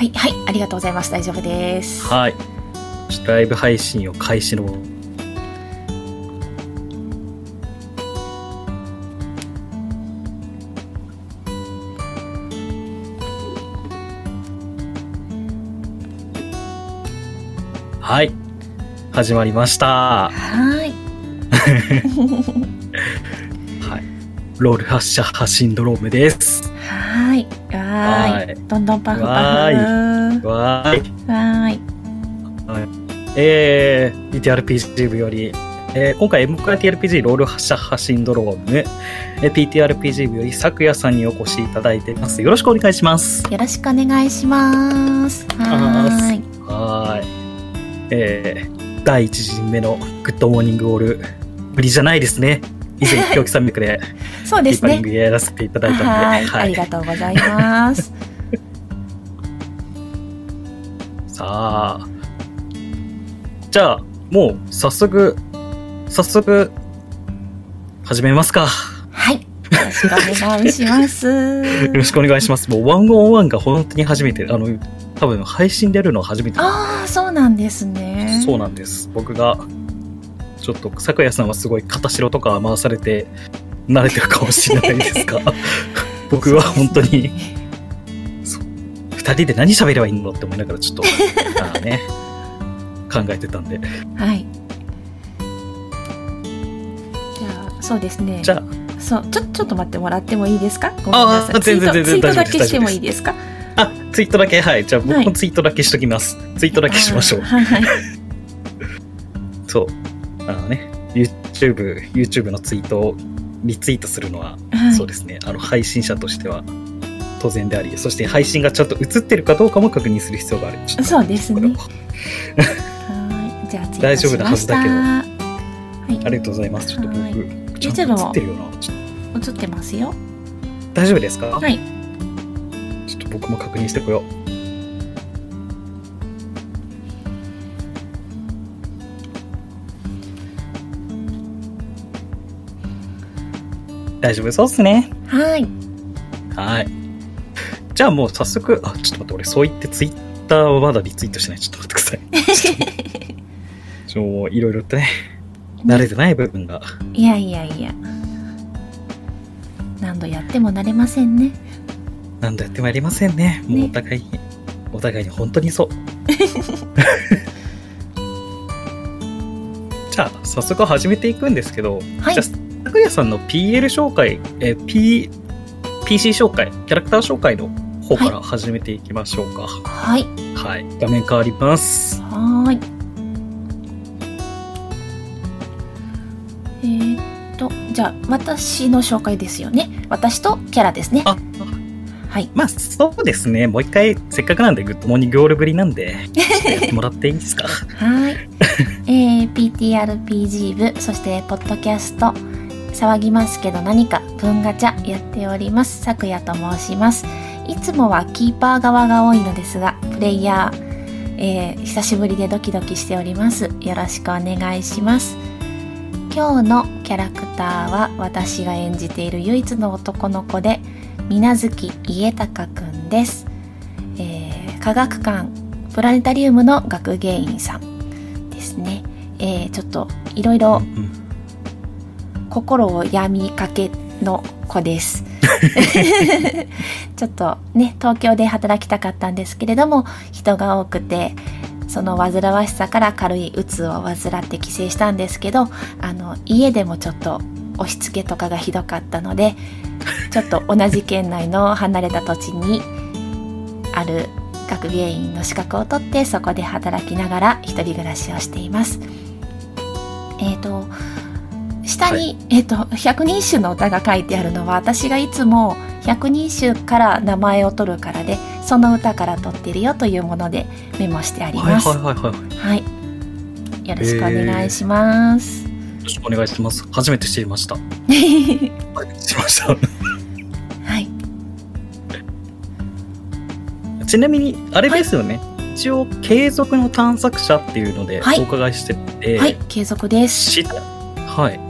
はい、はい、ありがとうございます。大丈夫です。はい。ライブ配信を開始の。はい。始まりました。はーい。はい。ロール発射発シンドロームです。はーい。どんどんパフパフ。わわーいわーい。ーい。えー、PTRPG 部より、えー今回 MKTRPG ロール発射発シンドローム、えー PTRPG 部より昨夜さんにお越しいただいています。よろしくお願いします。よろしくお願いします。はーい。はーい。えー、第1陣目のグッドモーニングオール、無理じゃないですね。以前、狂気山脈でそうですねやらせていただいたので、はい。ありがとうございます。さあ。じゃあ、もう早速、早速、始めますか。はい。よろしくお願いします。よろしくお願いします。もう、ワンオンワンが本当に初めて、あの、多分配信でやるのは初めて。ああ、そうなんですね。そうなんです。僕が、ちょっと、咲夜さんはすごい片白とか回されて、慣れてるかもしれないですが、僕は本当に、そう二人で何喋ればいいのって思いながら、ちょっと、あーね、考えてたんで。はい。じゃあ、そうですね。じゃあ、そう、ちょ、ちょっと待ってもらってもいいですか？ごめんなさい。あー全然全然ツイートだけしてもいいですか？あ、ツイートだけ、はい。じゃあ僕はいもツイートだけしときます。ツイートだけしましょう。は いはい。そう。あのね、YouTube、YouTube のツイートをリツイートするのは、はいそうですね、あの、配信者としては当然であり、そして配信がちゃんと映ってるかどうかも確認する必要がある。そうですねははい。じゃあ、大丈夫なはずだけどはい。ありがとうございます。ちょっとはい僕、ちゃんと映ってるよな。映ってますよ。大丈夫ですか？はい。ちょっと僕も確認してこよう。大丈夫そうっすね。はい。はい。じゃあもう早速、あ、ちょっと待って、俺そう言ってツイッターはまだリツイートしてない。ちょっと待ってください。ちょもういろいろとね、慣れてない部分が。いやいやいや。何度やっても慣れませんね。何度やってもやりませんね。もうお互いに、お互いに本当にそう。じゃあ、早速始めていくんですけど、はいじゃあ、拓也さんの PL 紹介、えー P、PC 紹介、キャラクター紹介の方から始めていきましょうか。はい。はい。画面変わります。はーい。えーっと、じゃあ、私の紹介ですよね。私とキャラですね。あ、はい。まあ、そうですね。もう一回、せっかくなんで、グッドモーニングオールぶりなんで、やって もらっていいですか？はい。えー、PTRPG 部、そして、ポッドキャスト、騒ぎますけど何か、文ガチャやっております。さくやと申します。いつもはキーパー側が多いのですが、プレイヤー、えー久しぶりでドキドキしております。よろしくお願いします。今日のキャラクターは私が演じている唯一の男の子で、水月家隆くんです。えー科学館プラネタリウムの学芸員さんですね。えーちょっといろいろ心を病みかけの子です。ちょっとね、東京で働きたかったんですけれども、人が多くて、その煩わしさから軽いうつを患って帰省したんですけど、あの、家でもちょっと押し付けとかがひどかったので、ちょっと同じ県内の離れた土地にある学芸員の資格を取ってそこで働きながら一人暮らしをしています。えっ、と下に、えっ、と百人一首の歌が書いてあるのは私がいつも百人一首から名前を取るからでその歌から取ってるよというものでメモしてありはいます。はいはいはい。よはい。よろしくお願いします。ろしくお願いします。初めて知りました。初めて知りました。はい。ちなみに、あれですよね。一応、継続の探索者っていうのではいお伺いしてて、はい、継続です。しはい。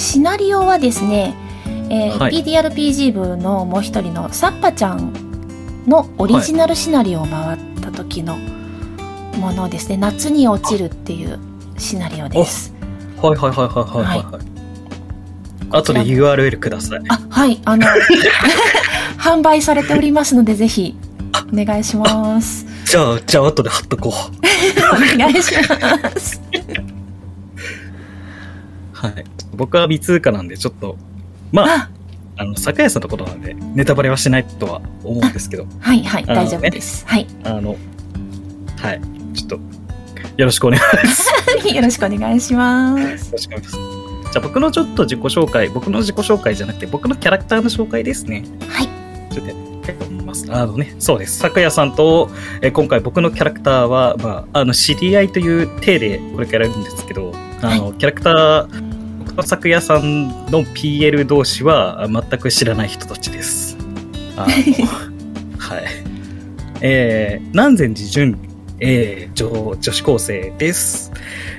シナリオはですね、えーはい PTRPG 部のもう一人のサッパちゃんのオリジナルシナリオを回った時のものですね、夏に落ちるっていうシナリオですはいはいはいはいはいはい。はい、後で URL ください。あはいあの 販売されておりますのでぜひお願いしますじゃあ、じゃあ後で貼っとこう。お願いします はい。僕は微通貨なんで、ちょっと、まあ、ああの、酒屋さんのことなんで、ネタバレはしないとは思うんですけど、はいはい大丈夫です、はいあの、はい。ちょっと、よろしくお願いします。よろしくお願いしますよろしくお願いします。じゃあ僕のちょっと自己紹介、僕の自己紹介じゃなくて、僕のキャラクターの紹介ですね。はいちょっとやっています。あのね、そうです。咲夜さんと、えー今回僕のキャラクターは、まあ、あの、知り合いという体でこれからやるんですけど、あの、キャラクター、僕と咲夜さんの PL 同士はあ全く知らない人たちです。あの はい。えー、南禅寺純、えー女、女子高生です。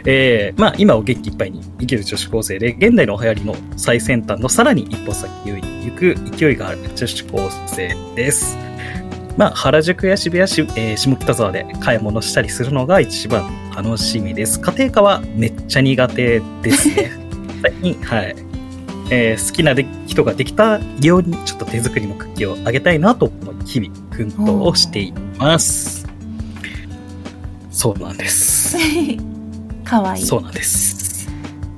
えー、まあ、今を元気いっぱいに生きる女子高生で、現代の流行りの最先端のさらに一歩先を行く勢いがある女子高生です。まあ、原宿や渋谷し、えー下北沢で買い物したりするのが一番楽しみです。家庭科はめっちゃ苦手ですね。最近、はい。えー好きなで人ができたように、ちょっと手作りのクッキーをあげたいなと思い、日々、奮闘をしています。そうなんです。かわいいそうなんです。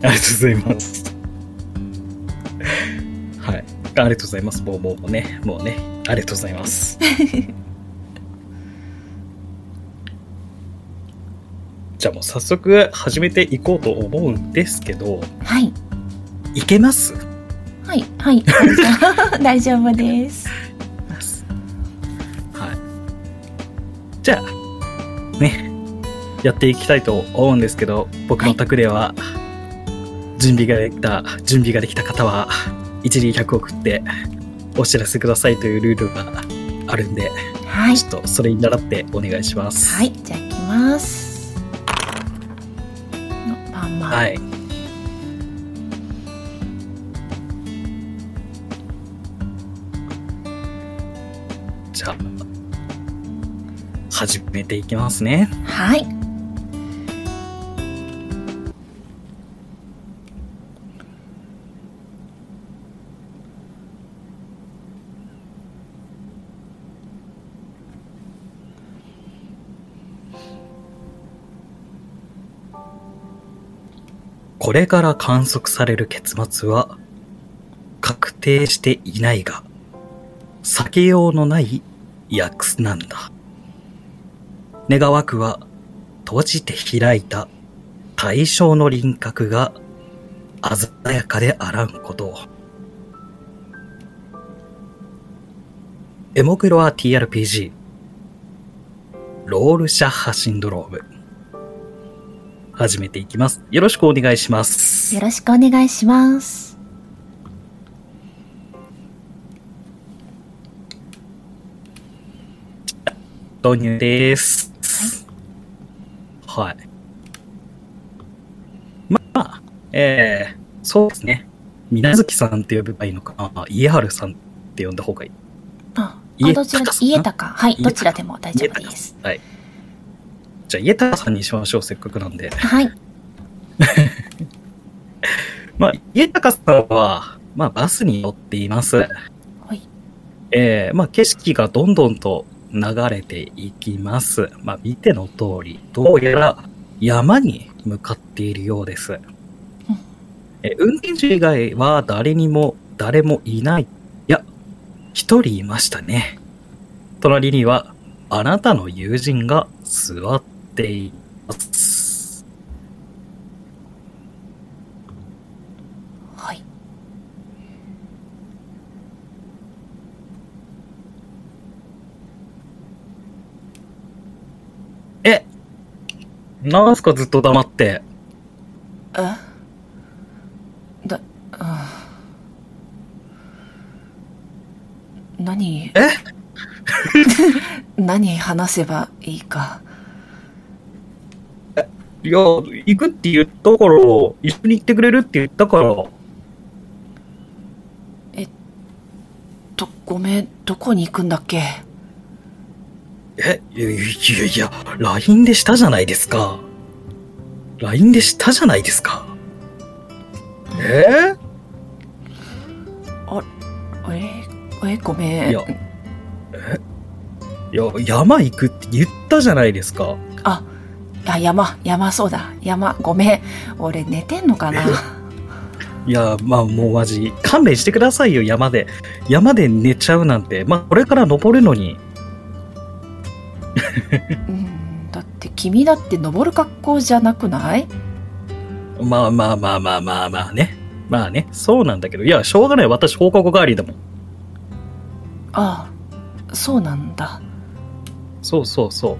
ありがとうございます。はい。ありがとうございます。もう、もうね、もうね、ありがとうございます。じゃあもう早速始めていこうと思うんですけど、はい。いけます？はいはい。大丈夫です。はい。じゃあ、ね、やっていきたいと思うんですけど、僕の宅では、準備ができた、準備ができた方は、一理100送って、お知らせくださいというルールがあるんで、はい。ちょっとそれに習ってお願いします。はいじゃあ行きますはい。じゃあ、始めていきますね。はいこれから観測される結末は、確定していないが、避けようのない訳なんだ。願わくは、閉じて開いた対象の輪郭が鮮やかであらんことを。エモグロア TRPG ロールシャッハシンドローム始めていきます。よろしくお願いしますよ。ろしくお願いします導入です。はい。まあ、えー、そうですね。水月さんって呼べばいいのかな。家春さんって呼んだ方がいい。あ家あどちら家高はいどちらでも大丈夫ですはい。じゃあ、家高さんにしましょう、せっかくなんで。はい まあ、家高さんは、まあ、バスに乗っています。はいえー、まあ、景色がどんどんと流れていきます。まあ、見ての通り、どうやら山に向かっているようです。えー運転手以外は誰にも、誰もいない。いや、一人いましたね。隣には、あなたの友人が座っています。はい。えなんすかずっと黙って。え？だあ何？え？何話せばいいかいや、行くって言ったから、一緒に行ってくれるって言ったから、とごめんどこに行くんだっけ？え、いやいやいや、LINE でしたじゃないですか。LINE でしたじゃないですか。え？ええごめんいやえ？いや、山行くって言ったじゃないですか。ああ山山そうだ山ごめん俺寝てんのかな？いや、まあもうマジ、勘弁してくださいよ、山で。山で寝ちゃうなんて。まあ、これから登るのに。うんだって君だって登る格好じゃなくない？まあまあまあまあまあまあね。まあね、そうなんだけど。いや、しょうがない。私放課後代わりだもん。ああそうなんだそうそうそう。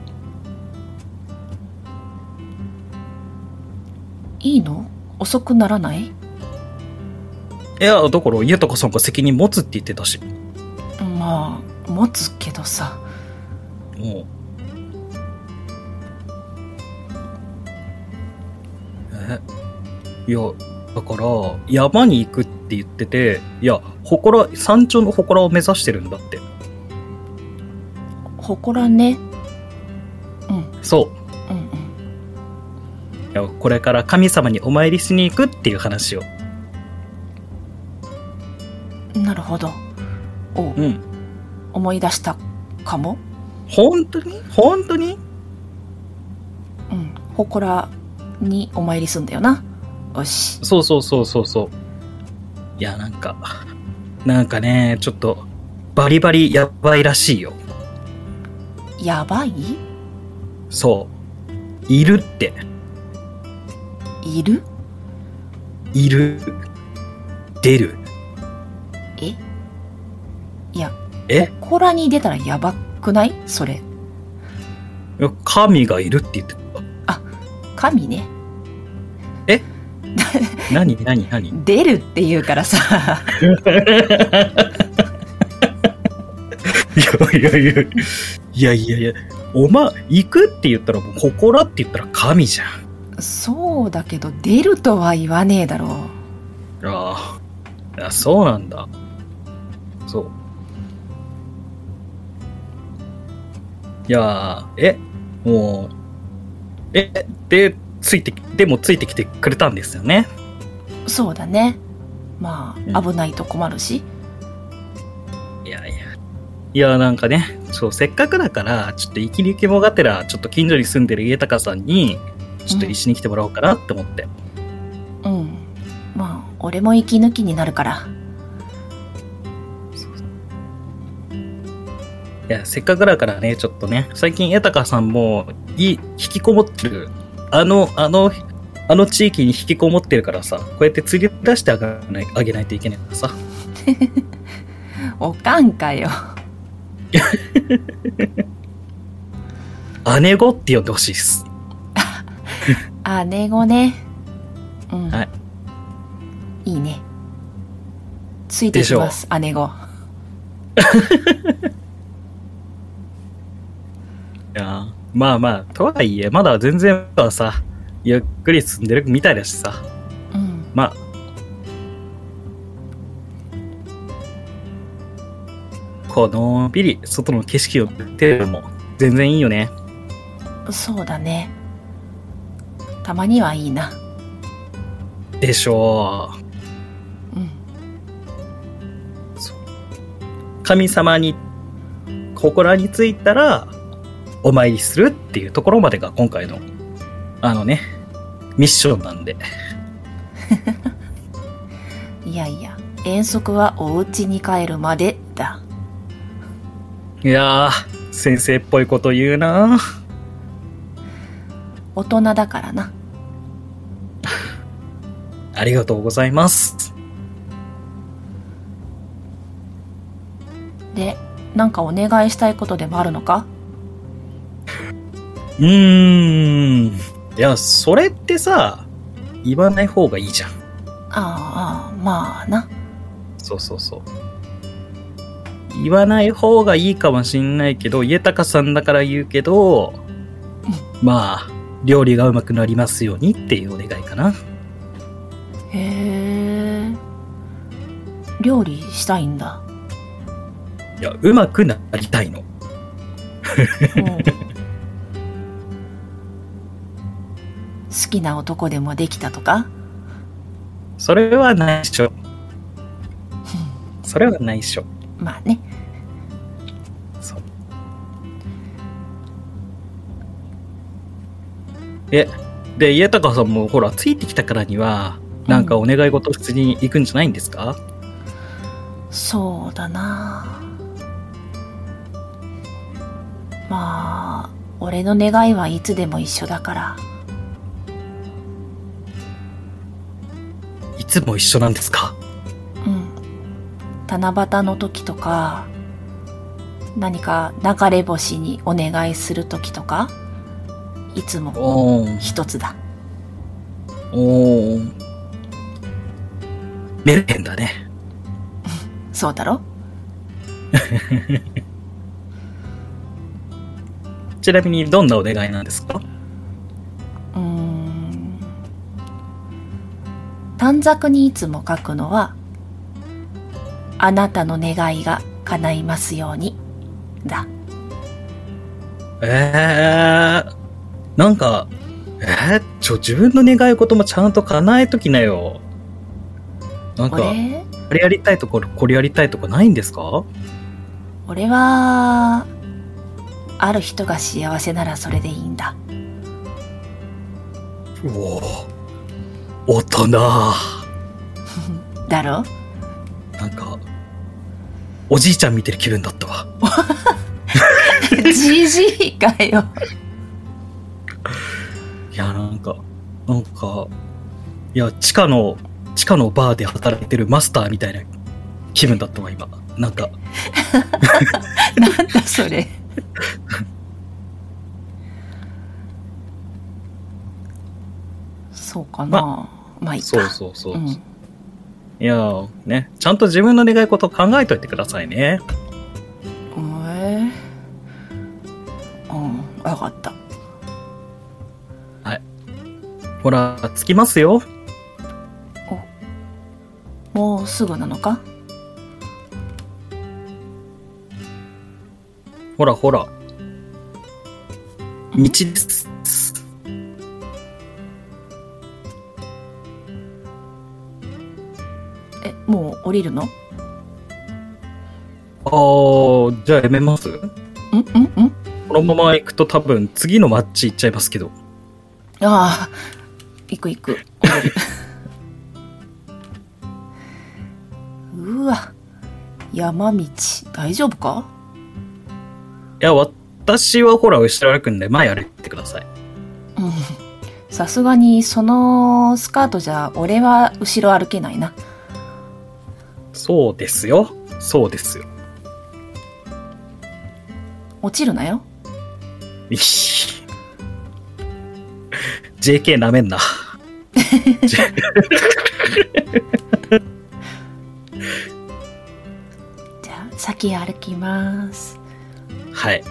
いいの？遅くならない？いや、だから、家とかさんが責任持つって言ってたし。まあ持つけどさもう。え？いや、だから、山に行くって言ってて、いや、祠、山頂の祠を目指してるんだって。ほこらねそう。うんうんいやこれから神様にお参りしに行くっていう話を。なるほどおううん。思い出したかも？本当に？本当に？うんほこらにお参りすんだよなよしそうそうそうそうそう。いや、なんか、なんかね、ちょっと、バリバリやばいらしいよ。やばい？そう。いるって。いる？いる。出る。え？いやえ？ほこらに出たらやばくない？それ。神がいるって言って神ね。た。何？何？何？出るって言うからさ。いやいやいや、いやいやいや、おま、行くって言ったらもう、祠って言ったら神じゃん。そうだけど出るとは言わねえだろうああ。いや、そうなんだ。そう。いやー、え、もう、え、で、ついて、でもついてきてくれたんですよね？そうだねまあうん危ないと困るし、いやいや。いや、なんかね、そう、せっかくだから、ちょっと生きる気もがてら、ちょっと近所に住んでる家高さんに、ちょっと一緒に来てもらおうかなって思って。うんまあ俺も息抜きになるからいや、せっかくだからね、ちょっとね、最近、江高さんも、い、引きこもってる、あの、あの、あの地域に引きこもってるからさ、こうやって釣り出してあげないあげないといけないからさ。おかんかよ姉子って呼んでほしいっす。姉子ね。うん、はい、いいね。ついてきます。姉子 いや、まあまあ、とはいえ、まだ全然はさ、ゆっくり住んでるみたいだしさ、うん。まあ、このんびり外の景色を見てるのも全然いいよね。そうだねたまにはいいな。でしょう。うん。神様に心についたらお参りするっていうところまでが今回のあのねミッションなんで。いやいや遠足はお家に帰るまでだ。いやー先生っぽいこと言うな大人だからな。ありがとうございます。でなんかお願いしたいことでもあるのか？うーん。いやそれってさ言わない方がいいじゃん。ああまあな。そうそうそう。言わない方がいいかもしんないけど家高さんだから言うけどまあ料理がうまくなりますようにっていうお願いかなへえ料理したいんだいや、うまくなりたいの。好きな男でもできたとか？それはないっしょ。それはないっしょ。まあねえ、で、家高さんもほら、ついてきたからには、なんかお願い事普通に行くんじゃないんですか、そうだな。まあ俺の願いはいつでも一緒だから。いつも一緒なんですか？うん。七夕の時とか何か流れ星にお願いする時とかいつも一つだ。おー。メルヘンだね。そうだろ？ちなみにどんなお願いなんですか？うーん。短冊にいつも書くのは「あなたの願いが叶いますように」だ。えー、なんか、えー、ちょ、自分の願い事もちゃんと叶えときなよ。なんか、俺これやりたいところ、これやりたいとかないんですか？俺はある人が幸せならそれでいいんだうお大人。だろ？なんか、おじいちゃん見てる気分だったわ。じじいかよいや、なんか、なんか、いや、地下の、地下のバーで働いてるマスターみたいな気分だったわ、今。なんか、なんだそれ。そうかな。まあいいか。そうそうそう。う。ん。いやー、ね、ちゃんと自分の願い事考えといてくださいね。えうん分かったほら、着きますよ。もうすぐなのか？ほらほら。道です。えもう降りるの？んあー、じゃあやめます？んんんこのまま行くと多分次のマッチ行っちゃいますけど。ああ行く行く うわ山道大丈夫か？いや、私はほら、後ろ歩くんで前歩いてください。うんさすがにそのスカートじゃ俺は後ろ歩けないなそうですよ。そうですよ。落ちるなよいひ JK なめんな。じゃあ先歩きますはい。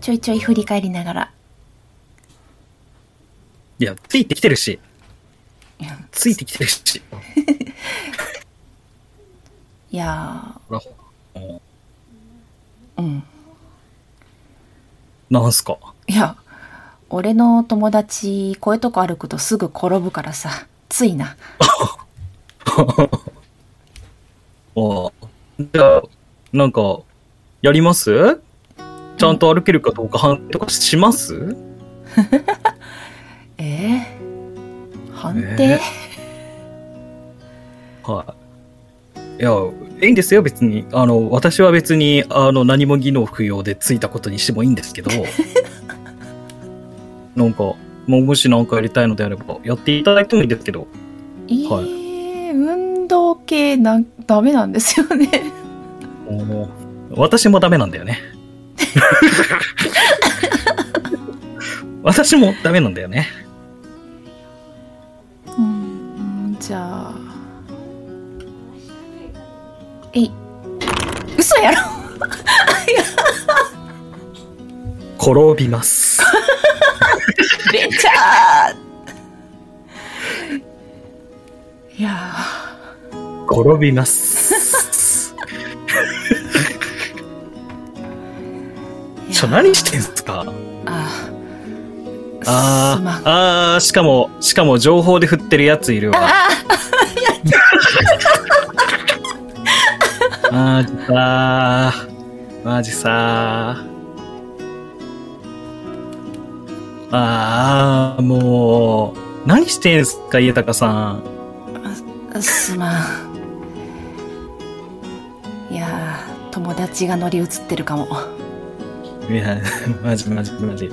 ちょいちょい振り返りながらいや、ついてきてるし。い やついてきてるし。いやうんなんすか？いや俺の友達こういうとこ歩くとすぐ転ぶからさついなあ あ。じゃあ、なんか、やります？ちゃんと歩けるかどうか判定とかします、えー、判定、えはい。いや、いいんですよ、別に。あの、私は別に、あの、何も技能不要でついたことにしてもいいんですけど、なんか、もうもし何かやりたいのであれば、やっていただいてもいいですけど、えーは運動系なんダメなんですよねもう私もダメなんだよね。私もダメなんだよね。嘘やろ。転びます。ベター。いや転びます。ちょ何してんすか？ああああしかもしかも情報で振ってるやついるわ。マジさー。マジさー。あー、もう、何してんすか、家高さん。ーすまんいやー友達が乗り移ってるかもいや、マジマジマジ。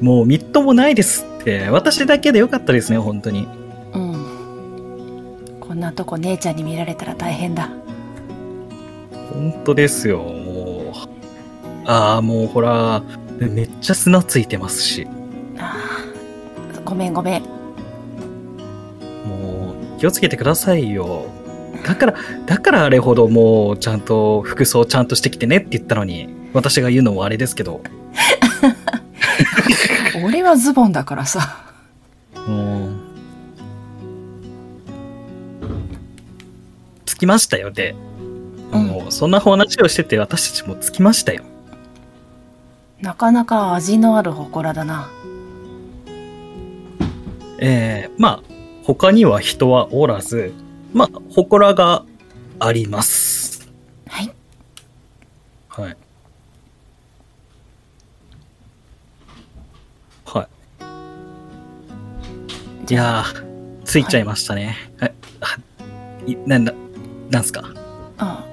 もう、みっともないですって。私だけでよかったですね、本当に。うんこんなとこ姉ちゃんに見られたら大変だ本当ですよ、もう。ああ、もうほら、めっちゃ砂ついてますし。あーごめんごめんもう、気をつけてくださいよ。だから、だからあれほどもう、ちゃんと服装ちゃんとしてきてねって言ったのに、私が言うのもあれですけど、俺はズボンだからさもう、着きましたよ、で。うんもう、そんな話をしてて私たちも着きましたよ。なかなか味のある祠だなえー、まあ、他には人はおらず、まあ、祠があります。はいはい。はい。いやー、ついちゃいましたね。はい。はい、なんだ、なんすか？あ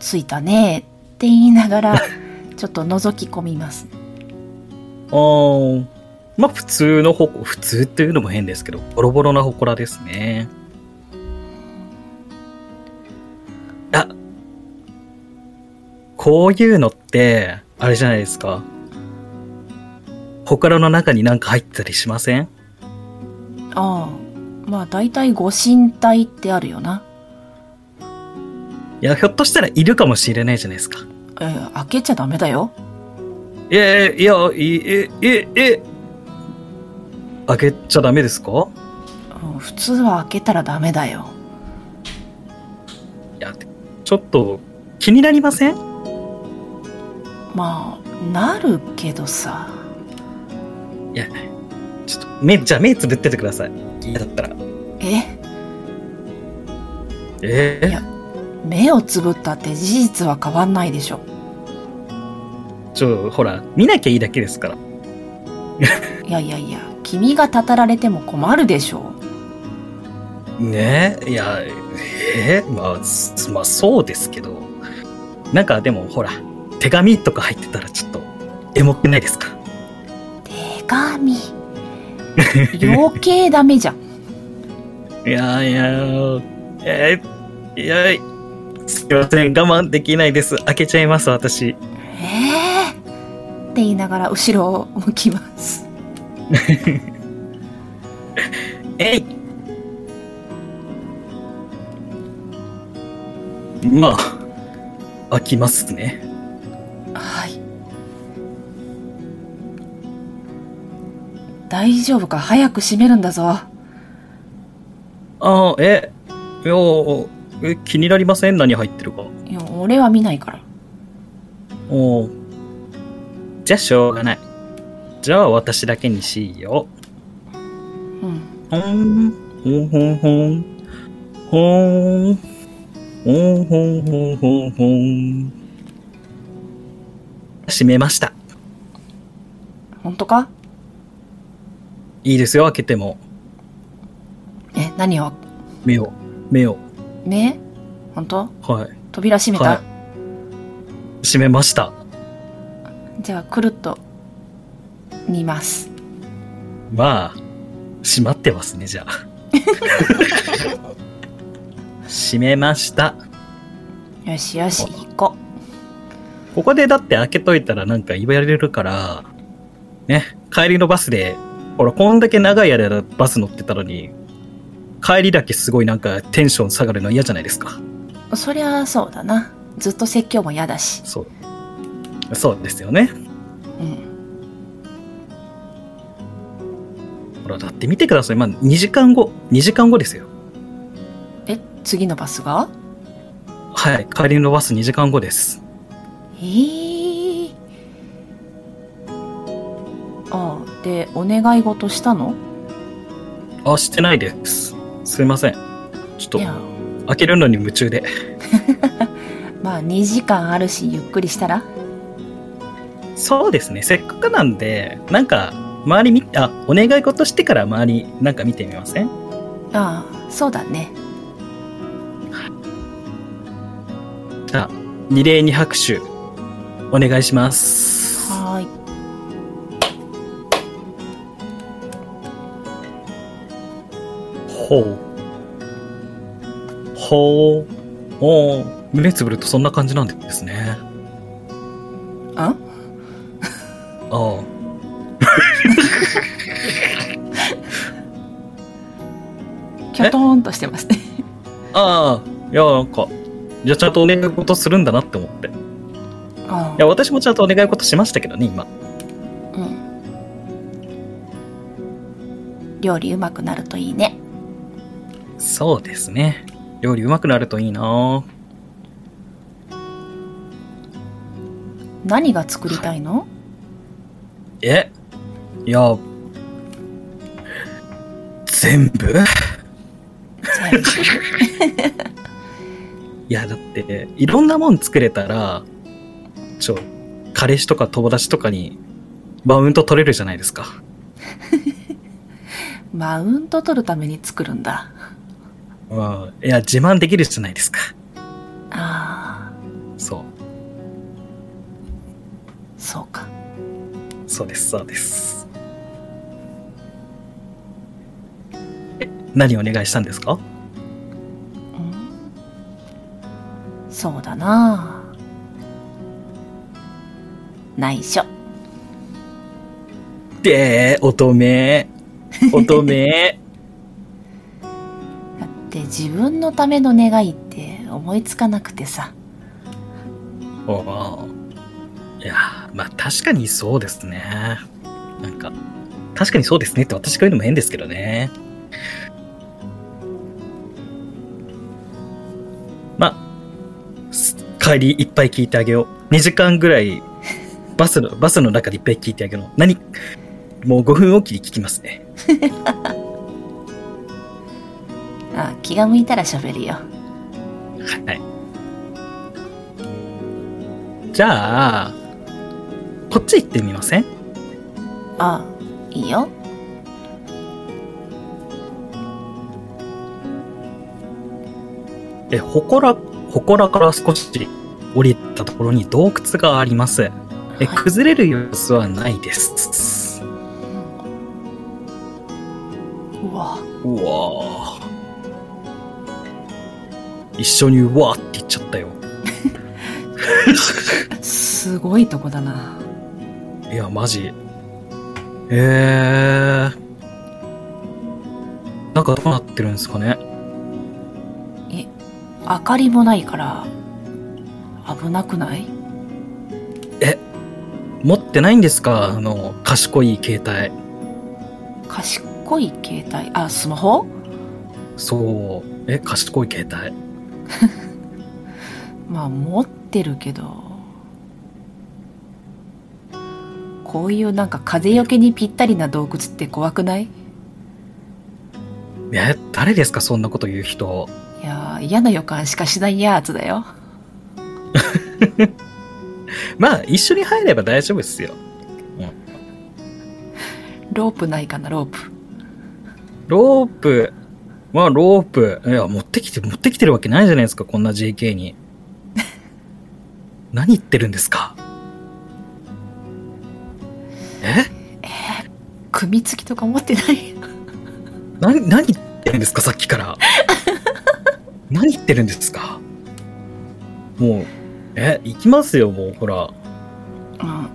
着いたねって言いながら ちょっと覗き込みます。あー、まあ普通のほ、普通っていうのも変ですけど、ボロボロな祠ですね。あ、こういうのって、あれじゃないですか。祠の中になんか入ってたりしません？ああまあ大体ご神体ってあるよないや、ひょっとしたらいるかもしれないじゃないですか。えー開けちゃダメだよ。いやいや、いえ、え、え、開けちゃダメですか？うん普通は開けたらダメだよ。いや、ちょっと気になりません？まあなるけどさ。いや、ちょっと目、じゃあ目つぶっててください。嫌だったら。え？え？いや目をつぶったって事実は変わんないでしょ。ちょ、ほら、見なきゃいいだけですから。いやいやいや君がたたられても困るでしょね？え、いや、え？ーまあ、すまあそうですけど。なんかでも、ほら、手紙とか入ってたらちょっと、エモくないですか？手紙？余計ダメじゃん。いやいや、えーいや、すいません、我慢できないです。開けちゃいます、私。ええって言いながら後ろを向きます。えい。まあ、開きますね。はい。大丈夫か？早く閉めるんだぞ。ああ、え、いや、え、気になりません？何入ってるか。いや俺は見ないからおーじゃあしょうがない。じゃあ私だけにしようんう。ほん、ほんほんほん。ほん。ほんほんほんほんほん。閉めました。本当か？いいですよ、開けても。え何を？目を、目を。目？本当？はい。扉閉めた、はい閉めました。じゃあくるっと見ますまあ、閉まってますね、じゃあ。閉めました。よしよし行こここでだって開けといたらなんか言われるから、ね、帰りのバスで、ほら、こんだけ長い間バス乗ってたのに、帰りだけすごいなんかテンション下がるの嫌じゃないですか。うそりゃそうだなずっと説教も嫌だしそう。そうですよね。うんほら、だって見てください。まあ、2時間後、2時間後ですよ。え次のバスが？はい、帰りのバス2時間後です。えー、でお願い事したの？あ、してないです。すいません。ちょっとい、や開けるのに夢中で。まあ2時間あるしゆっくりしたら？そうですね。せっかくなんで、なんか、周り見、あ、お願い事してから周り、なんか見てみません？ああそうだねじゃあ、二礼二拍手、お願いします。はーいほう。ほう。おー目つぶるとそんな感じなんですね。あ？ああ。キョトーンとしてますね ああ。いや、なんか、じゃあちゃんとお願い事するんだなって思って。いあや、私もちゃんとお願い事しましたけどね、今。うん料理うまくなるといいねそうですね。料理うまくなるといいな。何が作りたいの？え？いや、全部？全部？いや、だって、いろんなもん作れたら、ちょ、彼氏とか友達とかに、マウント取れるじゃないですか。マウント取るために作るんだうん。いや、自慢できるじゃないですか。ああそう。そうかそうです、そうです。え、何お願いしたんですか？うんそうだな内緒で、乙女。乙女。自分のための願いって思いつかなくてさおーいや、まあ確かにそうですね。なんか、確かにそうですねって私が言うのも変ですけどね。まあ、す帰りいっぱい聞いてあげよう。2時間ぐらい、バスの、バスの中でいっぱい聞いてあげよう。何もう5分おきに聞きますね。あ気が向いたら喋るよはい。じゃあ、こっち行ってみません？あいいよえ、ほこら、ほこらから少し降りたところに洞窟があります。え、はい崩れる様子はないです。うわうわぁ。一緒にうわーって言っちゃったよ。すごいとこだないや、マジ。えー。なんかどうなってるんですかね。え明かりもないから危なくない？持ってないんですか？あの、賢い携帯。賢い携帯？あスマホ？そう。え、賢い携帯。まあ持ってるけど。こういうなんか風よけにぴったりな洞窟って怖くない？え、誰ですかそんなこと言う人。いやー嫌な予感しかしないやつだよ。まあ、一緒に入れば大丈夫ですよ。ロープないかなロープ。ロープ、まあ、ロープ、いや、持ってきて、持ってきてるわけないじゃないですか、こんな JK に。何言ってるんですか？え？組み付きとか持ってない何、何言ってるんですか、さっきから？何言ってるんですか？もう、え、行きますよ、もう、ほら。うんうん。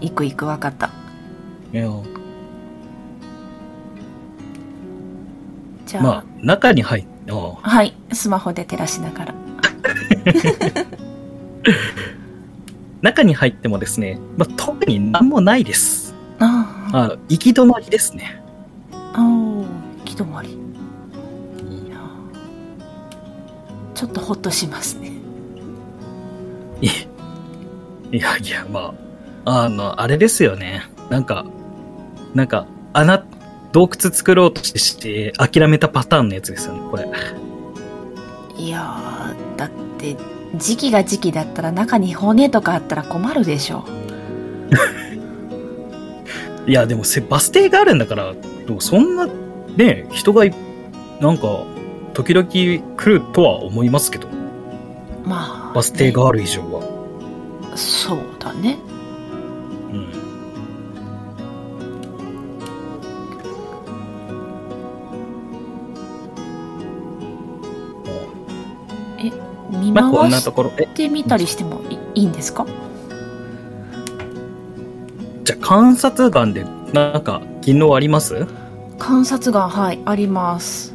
行く行く分かった。いや、じゃあ、まあ、中に入って、ああはい。スマホで照らしながら。中に入ってもですね、まあ、特に何もないです。ああ。あ行き止まりですね。あお行き止まり。いや。ちょっとホッとしますね。いいやいや、まあ、あの、あれですよね。なんか、なんか、穴、洞窟作ろうとしてして、諦めたパターンのやつですよね、これ。いやー、だって、時期が時期だったら中に骨とかあったら困るでしょ。いや、でもせ、バス停があるんだから、そんな、ね、人がい、なんか、時々来るとは思いますけど、まあ、バス停がある以上は。ねそうだね。まあ、こん回しなところ。え、てみたりしてもいいいんですか？じゃあ観察眼で、なんか、技能あります？観察眼、はい、あります。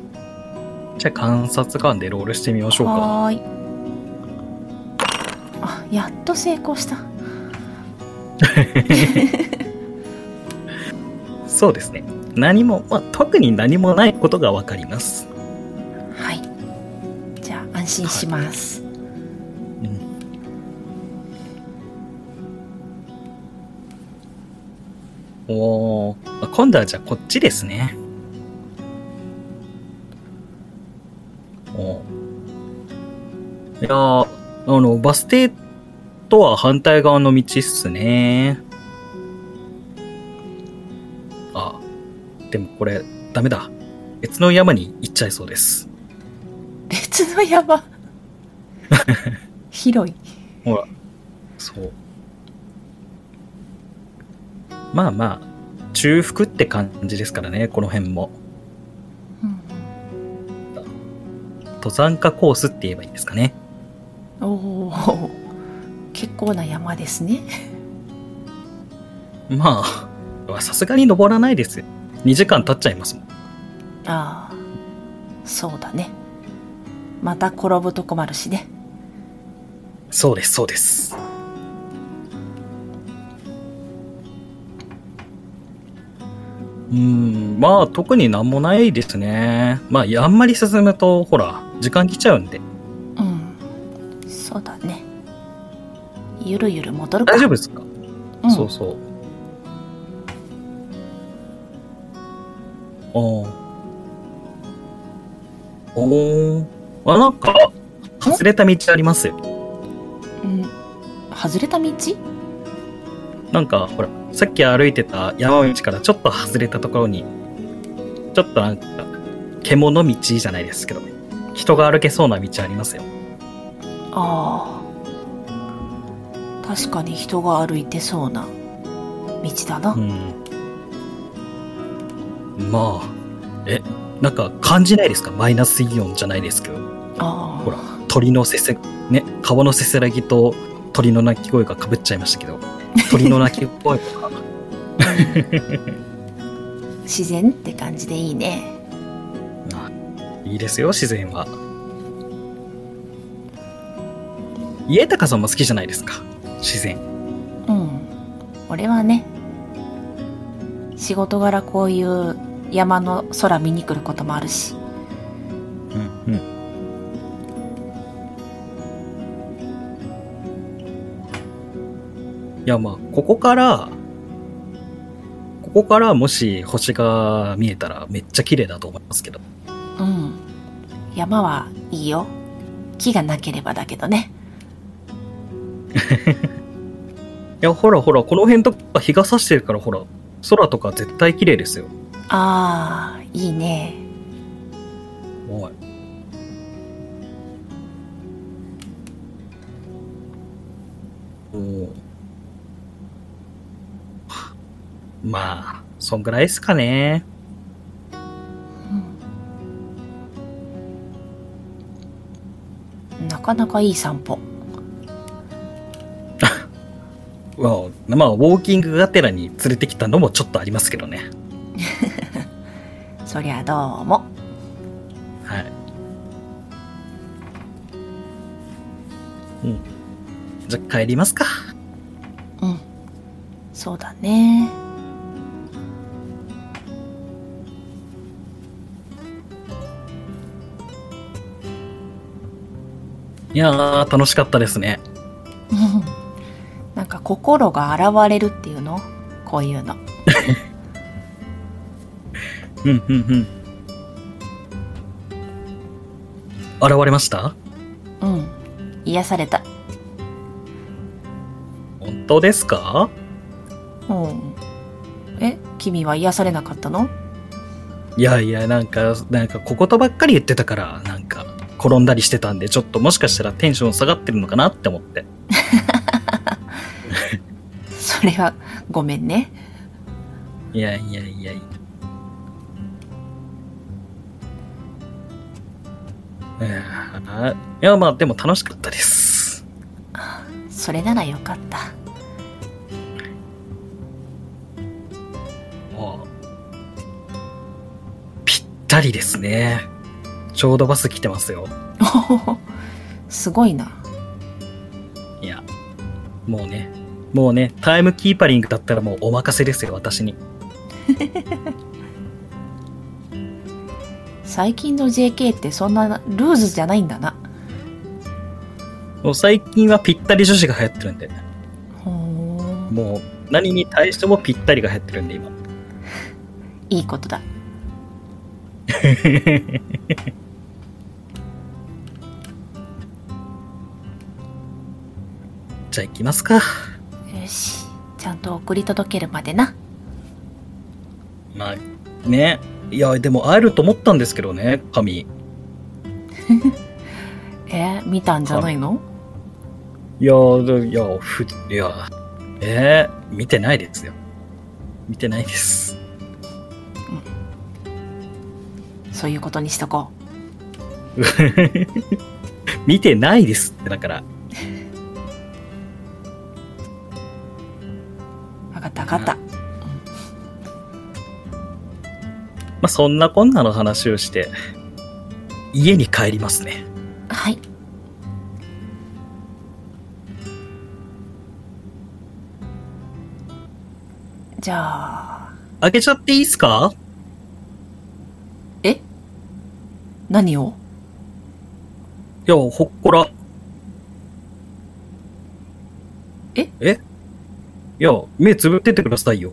じゃあ観察眼でロールしてみましょうか。はーい。あ、やっと成功した。そうですね。何も、まあ、特に何もないことがわかります。はい。じゃあ、安心します。おー今度はじゃあこっちですね。おーいやーあの、バス停とは反対側の道っすね。あ、でもこれ、ダメだ。別の山に行っちゃいそうです。別の山。広い。ほら、そう。まあまあ、中腹って感じですからね、この辺も。うん登山家コースって言えばいいんですかね。おお、結構な山ですね。まあ、さすがに登らないですよ。2時間経っちゃいますもん。ああ、そうだね。また転ぶと困るしね。そうです、そうです。うーん、まあ特になんもないですね。まあ、あんまり進むと、ほら、時間来ちゃうんで。うん。そうだね。ゆるゆる戻るか。大丈夫ですか、うん、そうそう。おー。おー。あ、なんか、外れた道ありますよ。うん。外れた道？なんか、ほら、さっき歩いてた山道からちょっと外れたところに、ちょっとなんか、獣道じゃないですけど、人が歩けそうな道ありますよ。ああ。確かに人が歩いてそうな道だな。うん。まあ、え、なんか感じないですか？マイナスイオンじゃないですけど。ああ。ほら、鳥のせせ、ね、川のせせらぎと鳥の鳴き声が被っちゃいましたけど、鳥の鳴き声とか、自然って感じでいいね。あいいですよ、自然は。家高さんも好きじゃないですか、自然。うん。俺はね、仕事柄こういう山の空見に来ることもあるし。うんうん。いや、まあ、ここから、ここからもし星が見えたらめっちゃ綺麗だと思いますけど。うん。山はいいよ。木がなければだけどね。いや、ほらほら、この辺とか日が差してるから、ほら、空とか絶対綺麗ですよ。ああ、いいね。おい。おーまあ、そんぐらいですかね。うん。なかなかいい散歩。まあ、まあ、ウォーキングがてらに連れてきたのもちょっとありますけどね。そりゃどうも。はい。うん。じゃあ帰りますか。うん。そうだね。いやー、楽しかったですね。う んなんか心が現れるっていうの？こういうの。うんうんうん。現れました？うん。癒された。本当ですか？うん。え君は癒されなかったの？いやいや、なんか、なんか小言ばっかり言ってたから、なんか、転んだりしてたんで、ちょっともしかしたらテンション下がってるのかなって思って。それはごめんねいやいやいやいや。いやまあでも楽しかったです。それならよかったもうぴったりですね。ちょうどバス来てますよ。すごいな。いや、もうね、もうね、タイムキーパリングだったらもうお任せですよ、私に。最近の JK ってそんなルーズじゃないんだな。もう最近はぴったり女子が流行ってるんで、もう何に対してもぴったりが流行ってるんで、今。いいことだ。じゃあ行きますか。よし。ちゃんと送り届けるまでな。まあ、ね。いや、でも会えると思ったんですけどね、神。えー見たんじゃないの？いや、でいや、ふ、いや、えー、見てないですよ。見てないです。そういうことにしとこ 見てないですって、だから。う。わかったわかった。まあ、そんなこんなの話をして、家に帰りますね。はい。じゃあ、開けちゃっていいっすかえ何を？いや、ほっこら。え？え？いや、目つぶっててくださいよ。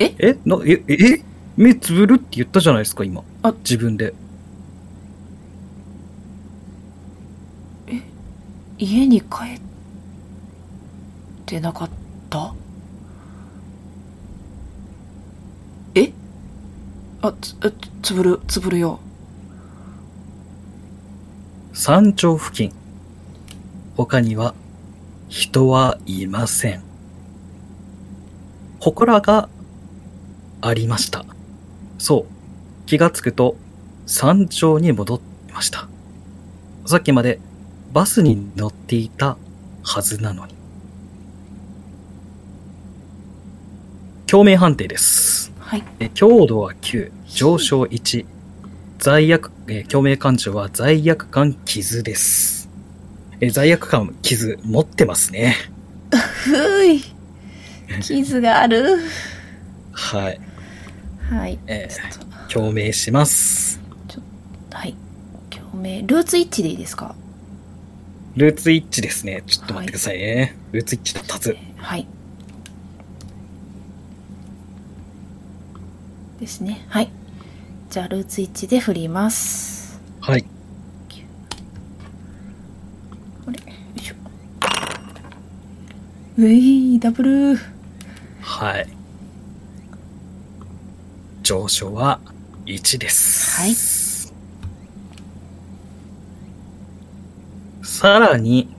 え？え？な、え、え？目つぶるって言ったじゃないですか、今。あ。自分で。家に帰ってなかったえあ、つ、えつぶる、つぶるよ。山頂付近。他には人はいません。祠がありました。そう。気がつくと山頂に戻っていました。さっきまでバスに乗っていたはずなのに。共鳴判定です。はい。え強度は9、上昇1、罪悪、えー共鳴感情は罪悪感傷です。えー罪悪感傷持ってますね。ふい。傷がある。はい。はい。えー共鳴します。と、はい。共鳴、ルーツ一致でいいですか？ルーツイッチですね。ちょっと待ってくださいね。ルーツイッチだったはず。はい。ですね。はい。じゃあ、ルーツ1で振ります。はい。あれ？よいしょ。ういダブルはい。上昇は1です。はい。さらに、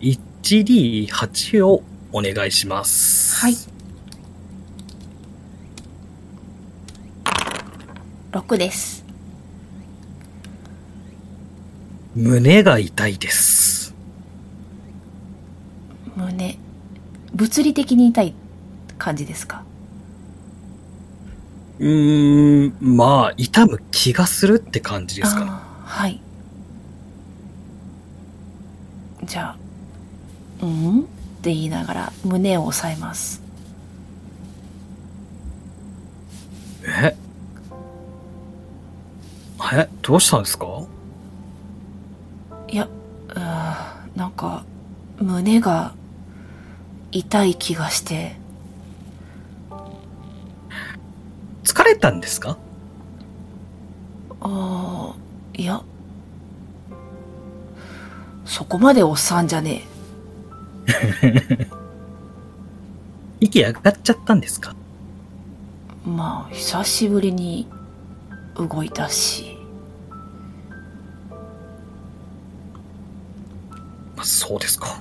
1D8 をお願いします。はい。6です。胸が痛いです。胸。物理的に痛い感じですか？うーん、まあ、痛む気がするって感じですかはい。じゃあ、うん？って言いながら胸を押さえます。え？えどうしたんですか？いや、うーんなんか、胸が痛い気がして。疲れたんですか？ああ、いや。そこまでおっさんじゃね 息上がっちゃったんですか？え。まあ、久しぶりに動いたし。そうですか？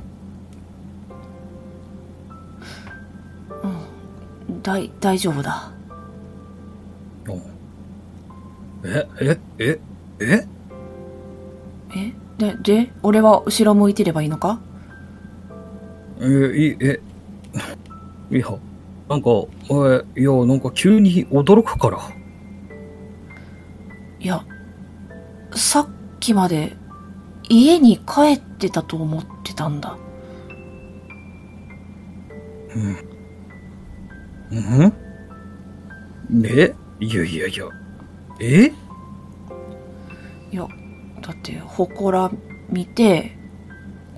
だい、大丈夫だ。うんえ、え、え、え？え？で、で、俺は後ろ向いてればいいのか？え、いえ、いや、なんか、え、いや、なんか急に驚くから。いや、さっきまで家に帰ってたと思ってたんだ。うんえ？いやいやいや。え？いや、だって、祠見て、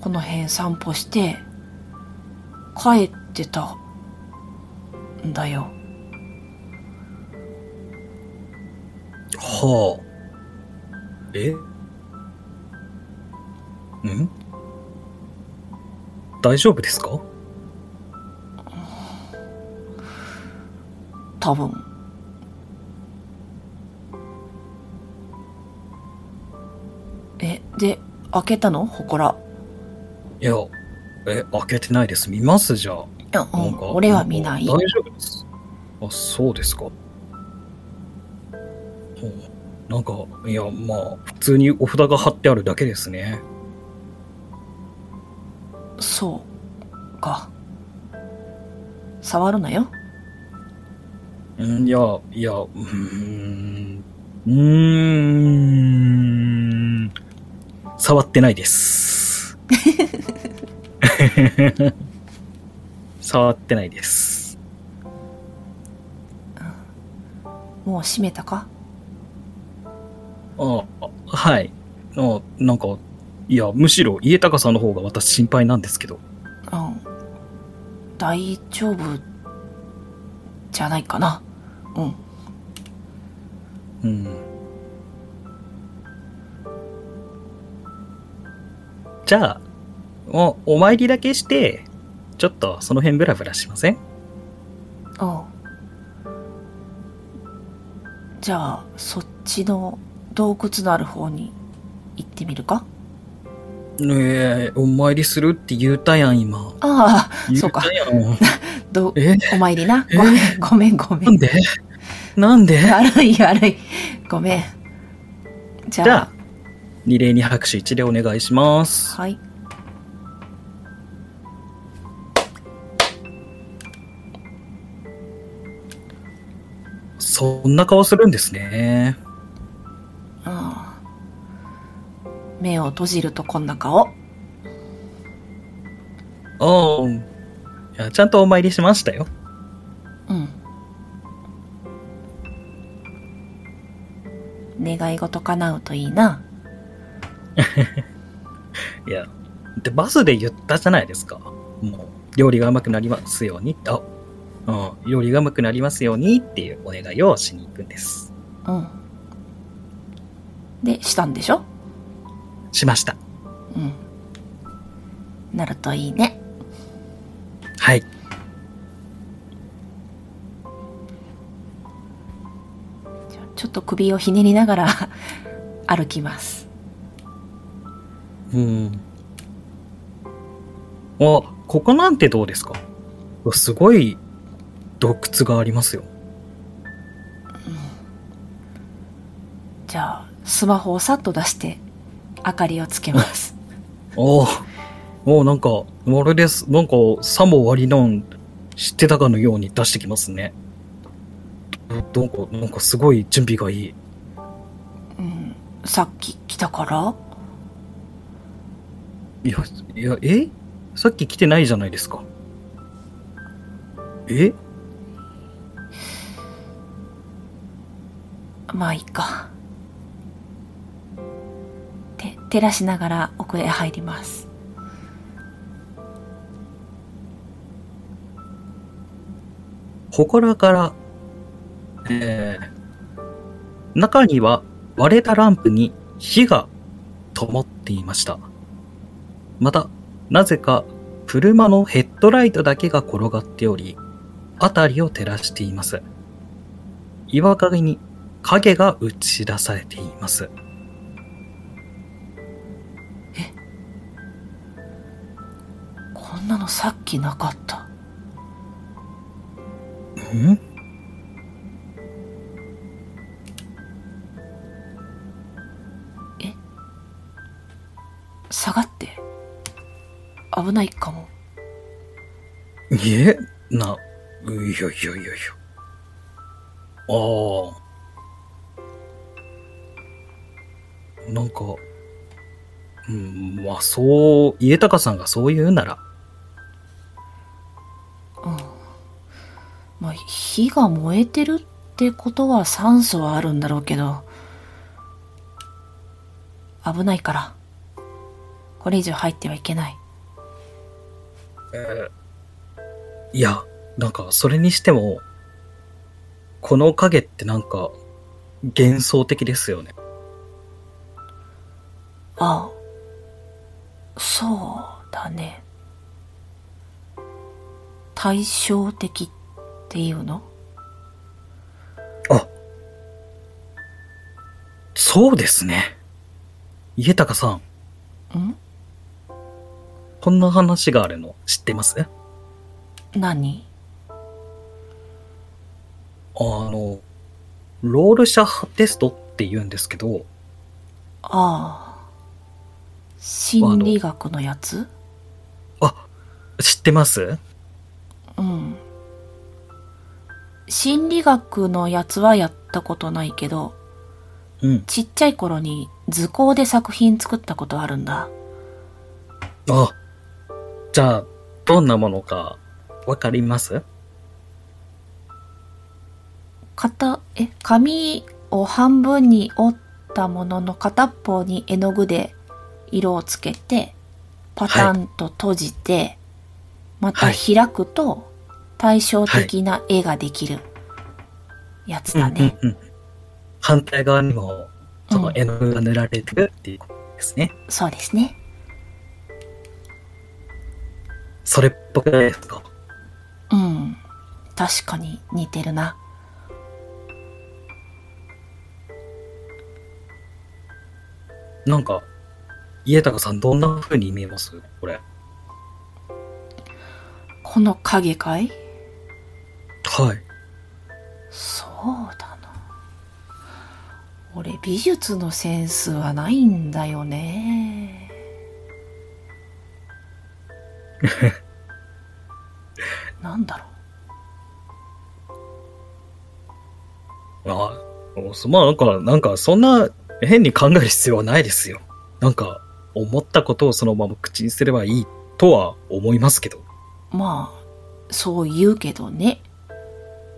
この辺散歩して、帰ってた、んだよ。はあ。え？ん？大丈夫ですか？多分。え、で、開けたの？祠。いや、え、開けてないです。見ます？じゃあ。いや、うなん俺は見ない。大丈夫です？あ、そうですか。なんか、いや、まあ、普通にお札が貼ってあるだけですね。そうか。触るなよ。うんいや、いや、うーん、うーん、触ってないです。触ってないです。もう閉めたか？あはい。あなんか、いや、むしろ家高さんの方が私心配なんですけど。うん。大丈夫じゃないかな。うん。うん。じゃあ、お、お参りだけして、ちょっとその辺ブラブラしません？おうじゃあ、そっちの洞窟のある方に行ってみるか？ねえ、お参りするって言うたやん、今。ああ、言そうか。どえ？お参りな。え？ごめん、ごめん、ごめん。なんで？なんで？悪い、悪い。ごめん。じゃあ、じゃあ、二礼二拍手一礼お願いします。はい。そんな顔するんですね。目を閉じるとこんな顔。ああ、いや、ちゃんとお参りしましたよ。うん。願い事叶うといいな。いや、で、バスで言ったじゃないですか。もう、料理がうまくなりますように。あ、うん、料理がうまくなりますようにっていうお願いをしに行くんです。うん。で、したんでしょ？しました。うん。なるといいね。はい。ちょっと首をひねりながら 歩きます。うん。あ、ここなんてどうですか？すごい洞窟がありますよ。じゃあ、スマホをさっと出して、明かりをつけます。おおおなんか、あれです。なんか、さも割りなん知ってたかのように出してきますね。なんか、なんかすごい準備がいい。うん。さっき来たから？いや、いや、え？さっき来てないじゃないですか。え？まあいいか。照らしながら奥へ入ります。祠から、えー、中には割れたランプに火が灯っていました。また、なぜか車のヘッドライトだけが転がっており、辺りを照らしています。岩陰に影が映し出されています。んなのさっきなかった。ん？下がって。危ないかも。いえ、な、いやいやいやいや。ああ。なんか、うん、まあそう、家高さんがそう言うなら、うん。まあ、火が燃えてるってことは酸素はあるんだろうけど、危ないから、これ以上入ってはいけない。いや、なんかそれにしても、この影ってなんか幻想的ですよね。ああ、そうだね。対照的っていうの？あ、そうですね。家高さん、ん？こんな話があるの知ってます？何？あの、ロールシャッハテストって言うんですけど、ああ。心理学のやつ？あ、知ってます？うん。心理学のやつはやったことないけど、うん。ちっちゃい頃に図工で作品作ったことあるんだ。あ、じゃあ、どんなものかわかります？片、え、紙を半分に折ったものの片っぽに絵の具で色をつけて、パタンと閉じて、また開くと対照的な絵ができるやつだね。うんうんうん。反対側にも、その絵の具が塗られてるっていうことですね。そうですね。それっぽくないですか？うん。確かに似てるな。なんか、家高さんどんな風に見えます？これ。この影かい？はい。そうだな。俺美術のセンスはないんだよね。なんだろあ、そまあなんか、なんかそんな変に考える必要はないですよ。なんか、思ったことをそのまま口にすればいいとは思いますけど。う。まあ、そう言うけどね。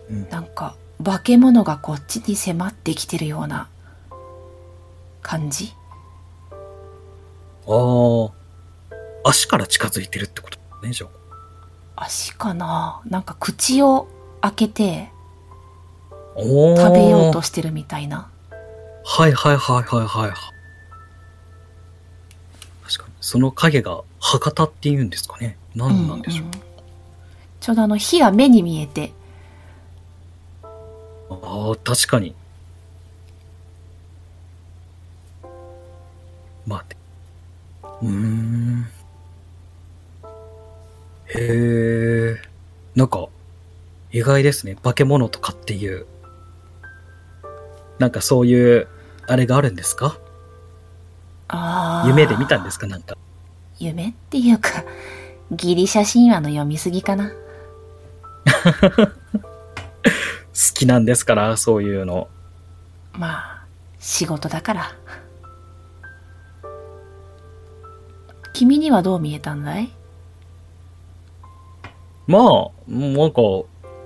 うんなんか、化け物がこっちに迫ってきてるような感じ？ああ、足から近づいてるってことね、じゃあ。足かな？なんか口を開けて食べようとしてるみたいな。はいはいはいはいはい。確かに。その影が歯型って言うんですかね。何なんでしょう。んんちょうどあの火が目に見えて、ああ、確かに。待って。うーん。へえ。なんか、意外ですね。化け物とかっていう。なんかそういう、あれがあるんですか？ああ。夢で見たんですか？なんか。夢っていうか、ギリシャ神話の読みすぎかな。好きなんですから、そういうの。まあ、仕事だから。君にはどう見えたんだい？まあ、なんか、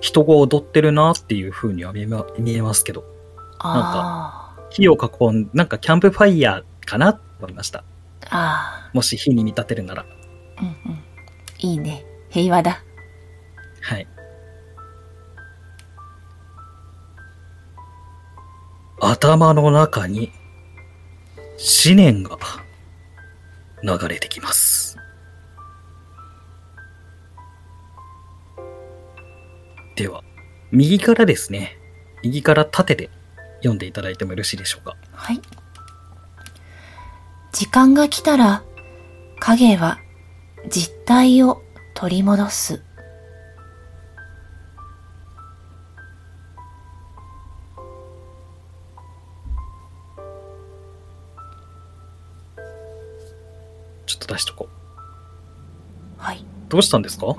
人が踊ってるなっていう風には見えま見えますけど。あ火を囲ん、なんかキャンプファイヤーかな？と思いました。あ、あもし火に見立てるなら。あ、うんうん。いいね。平和だ。はい。頭の中に思念が流れてきます。では、右からですね、右から縦で読んでいただいてもよろしいでしょうか。はい。時間が来たら、影は実体を取り戻す。ちょっと出しとこう。はい。どうしたんですか？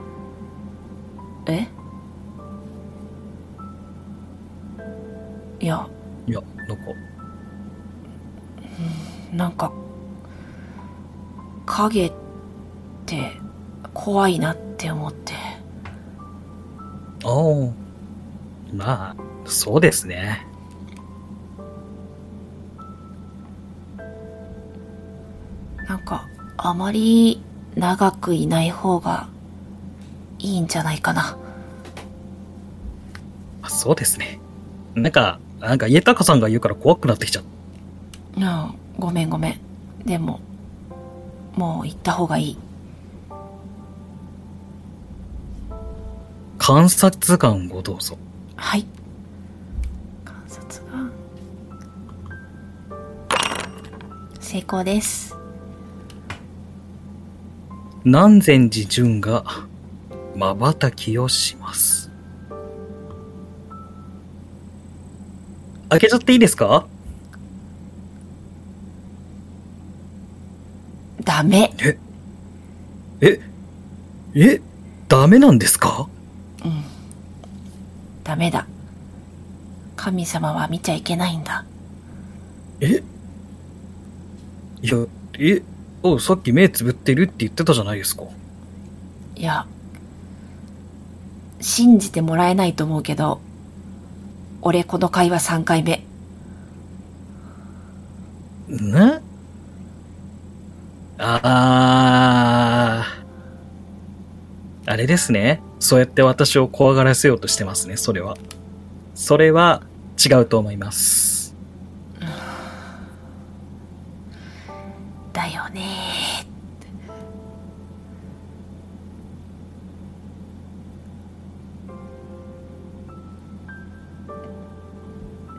え？いや、いや、なんか、なんか、影って怖いなって思って。ああ。まあ、そうですね。なんか、あまり長くいない方がいいんじゃないかな。あそうですね。なんか、なんか家高さんが言うから怖くなってきちゃっうん、ごめんごめん。でも、もう行った方がいい。観察眼をどうぞ。はい。観察が。成功です。南禅寺純が瞬きをします。開けちゃっていいですか？ダメ。え、え、ダメなんですか？うん。ダメだ。神様は見ちゃいけないんだ。え？いや、え、おさっき目つぶってるって言ってたじゃないですか。いや、信じてもらえないと思うけど、俺この会話3回目。ね？あー。あれですね。そうやって私を怖がらせようとしてますね、それは。それは違うと思います。だよね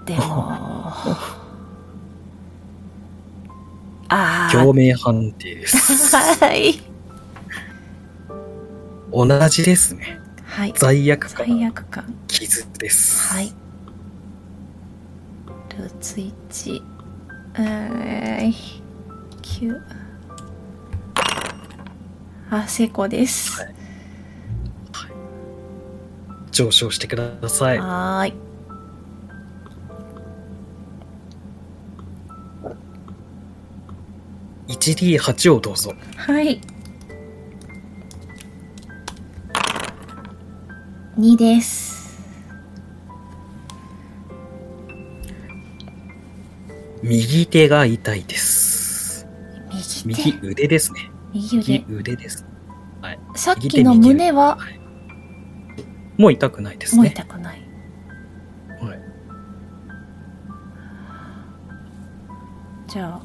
でも、あ共鳴判定です。あ、はい。同じですね。はい。罪悪罪感、悪感。傷です。はい。ルーツ1。えー、9。あ、成功です。はい上昇してください。はーい。1D8 をどうぞ。はい。2です。右手が痛いです。右手。右腕ですね。右右腕。腕です。さっきの胸は、もう痛くないですもうね。痛くない。はいじゃあ、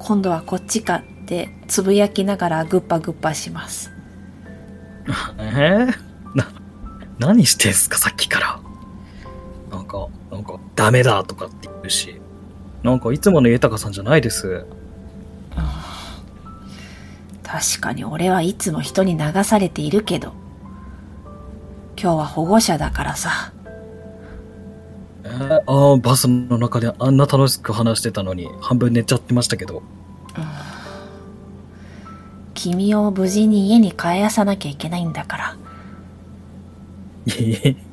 今度はこっちかって、つぶやきながらグッパグッパします。えー、な、何してんすか、さっきから。なんか、なんか、ダメだとかって言うし。なんか、いつもの豊さんじゃないです。確かに俺はいつも人に流されているけど、今日は保護者だからさ。えー、ああ、バスの中であんな楽しく話してたのに、半分寝ちゃってましたけど。君を無事に家に帰らさなきゃいけないんだから。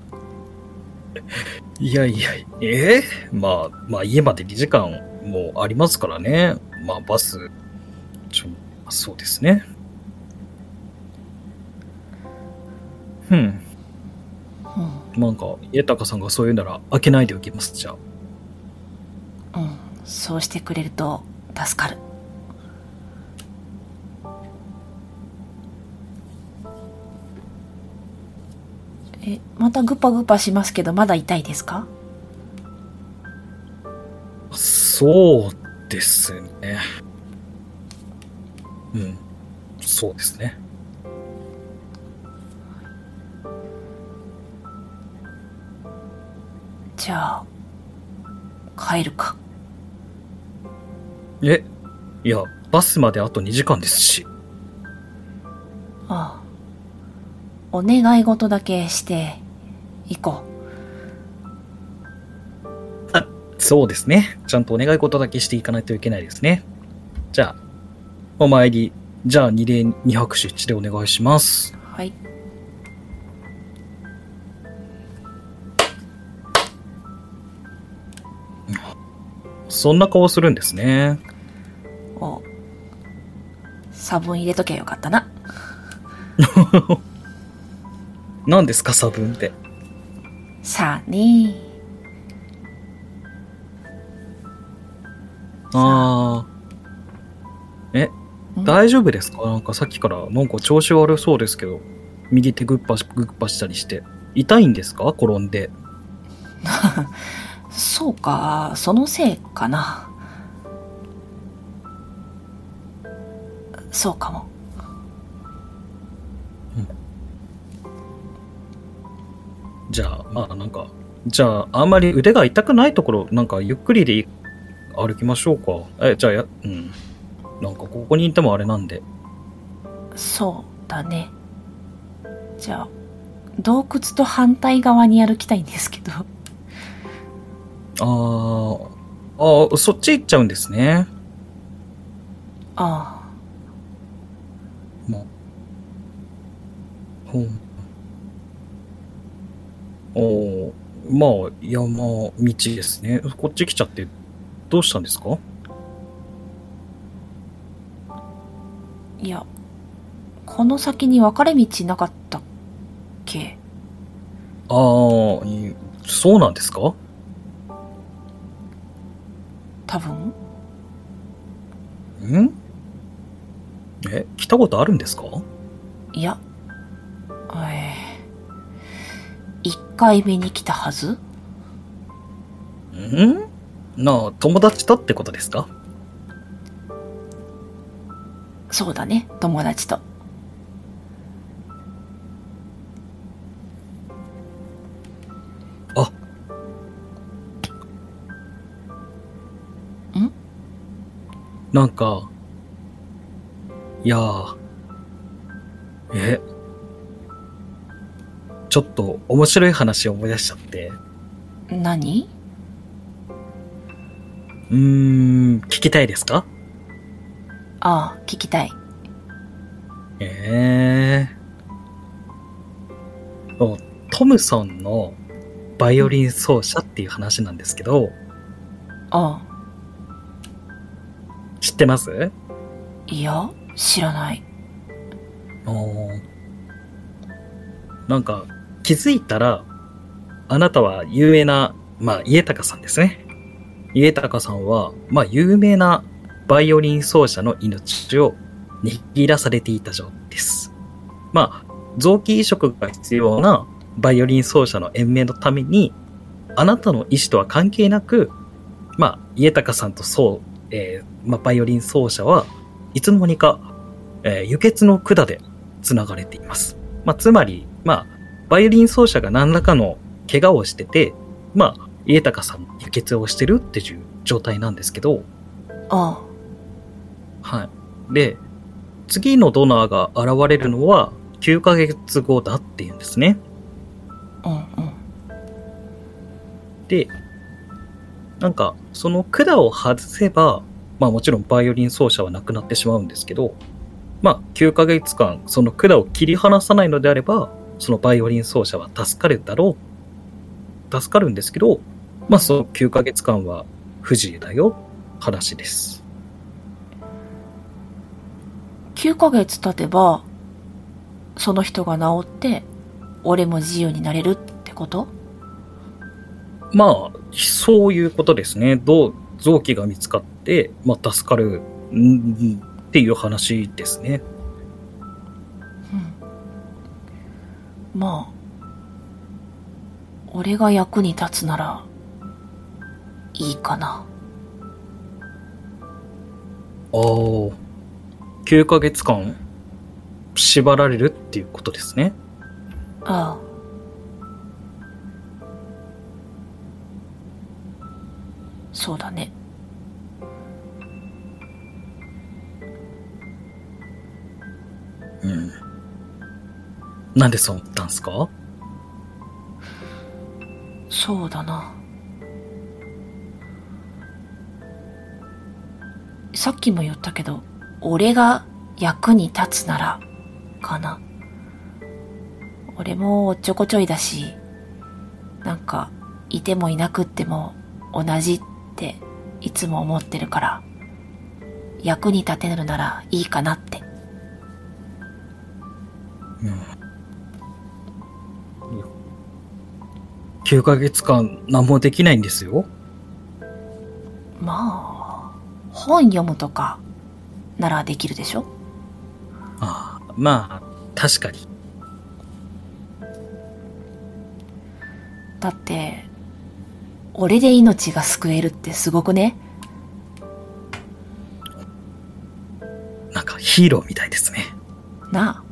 いやいや、え？ー、まあ、まあ、家まで2時間もありますからね。まあ、バス、ちょ、そうですね。うん。うん、なんか、家高さんがそう言うなら、開けないでおきます、じゃあ。うん、そうしてくれると助かる。え、またグパグパしますけど、まだ痛いですか？そうですね。うん。そうですね。じゃあ、帰るか。え、いや、バスまであと2時間ですし。ああ。お願い事だけして、行こそうですね。ちゃんとお願い事だけしていかないといけないですね。じゃあ、お参り、じゃあ二礼二拍手一でお願いします。う。はい。そんな顔するんですね。お差分入れときゃよかったな。何ですか、差分って。さあねあー。え、ん？大丈夫ですか？なんかさっきからなんか調子悪そうですけど、右手グッパしグッパしたりして。痛いんですか？転んで。そうか、そのせいかな。そうかも。じゃあ、まあなんか、じゃあ、あんまり腕が痛くないところ、なんかゆっくりで歩きましょうか。え、じゃあや、うん。なんかここにいてもあれなんで。そうだね。じゃあ、洞窟と反対側に歩きたいんですけど。あー、あーそっち行っちゃうんですね。あまあ。ほん。おまあ、山道ですね。こっち来ちゃって、どうしたんですか？いや、この先に分かれ道なかったっけ？ああ、そうなんですか？多分。ん？え、来たことあるんですか？いや、ええ1回目に来たはず？ん？なあ友達とってことですか？そうだね友達と。あ。ん？なんかいやえ？ちょっと面白い話を思い出しちゃって、何？うーん、聞きたいですか？ああ、聞きたい。ええおトムソンのバイオリン奏者っていう話なんですけど、ああ、知ってます？いや、知らない。おー。なんか、気づいたら、あなたは有名な、まあ、家高さんですね。家高さんは、まあ、有名なバイオリン奏者の命を握らされていた状態です。まあ、臓器移植が必要なバイオリン奏者の延命のために、あなたの意思とは関係なく、まあ、家高さんとそう、えーまあ、バイオリン奏者はいつの間にか、えー輸血の管で繋がれています。まあ、つまり、まあ、バイオリン奏者が何らかの怪我をしてて、まあ、家高さんも輸血をしてるっていう状態なんですけど、あはい。で、次のドナーが現れるのは9ヶ月後だっていうんですね。あ、うんうん。で、なんか、その管を外せば、まあもちろんバイオリン奏者はなくなってしまうんですけど、まあ9ヶ月間その管を切り離さないのであれば、そのバイオリン奏者は助かるだろう。助かるんですけど、まあその9ヶ月間は不自由だよ、話です。9ヶ月経てば、その人が治って、俺も自由になれるってこと？まあ、そういうことですね。どう、臓器が見つかって、まあ助かる、んっていう話ですね。まあ、俺が役に立つなら、いいかな。ああ、9ヶ月間縛られるっていうことですね。ああ。そうだね。うん。なんでそう思ったんすか？そうだな。さっきも言ったけど、俺が役に立つなら、かな。俺もおっちょこちょいだし、なんか、いてもいなくっても同じっていつも思ってるから、役に立てるならいいかなって。うん。9ヶ月間何もできないんですよ。まあ、本読むとか、ならできるでしょ？ああ、まあ、確かに。だって、俺で命が救えるってすごくね？なんかヒーローみたいですね。なあ。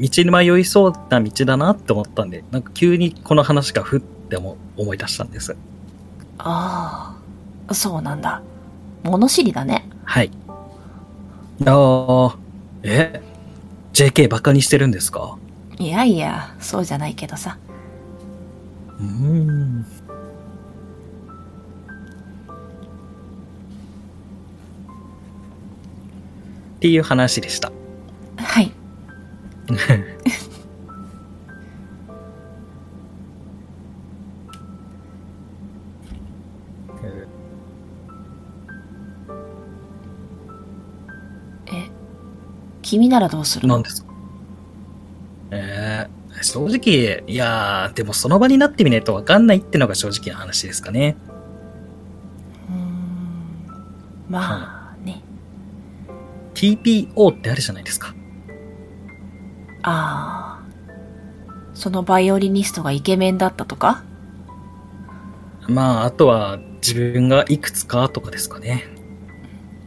道に迷いそうな道だなって思ったんで、なんか急にこの話がふっても思い出したんです。ああ、そうなんだ。物知りだね。はい。ああ、え ?JK バカにしてるんですか？いやいや、そうじゃないけどさ。うーん。っていう話でした。はい。え、君ならどうする？の何ですか？えー、正直、いやー、でもその場になってみないとわかんないってのが正直な話ですかね。うーん。まあね。TPO ってあるじゃないですか。ああ。そのバイオリニストがイケメンだったとか？まあ、あとは自分がいくつかとかですかね。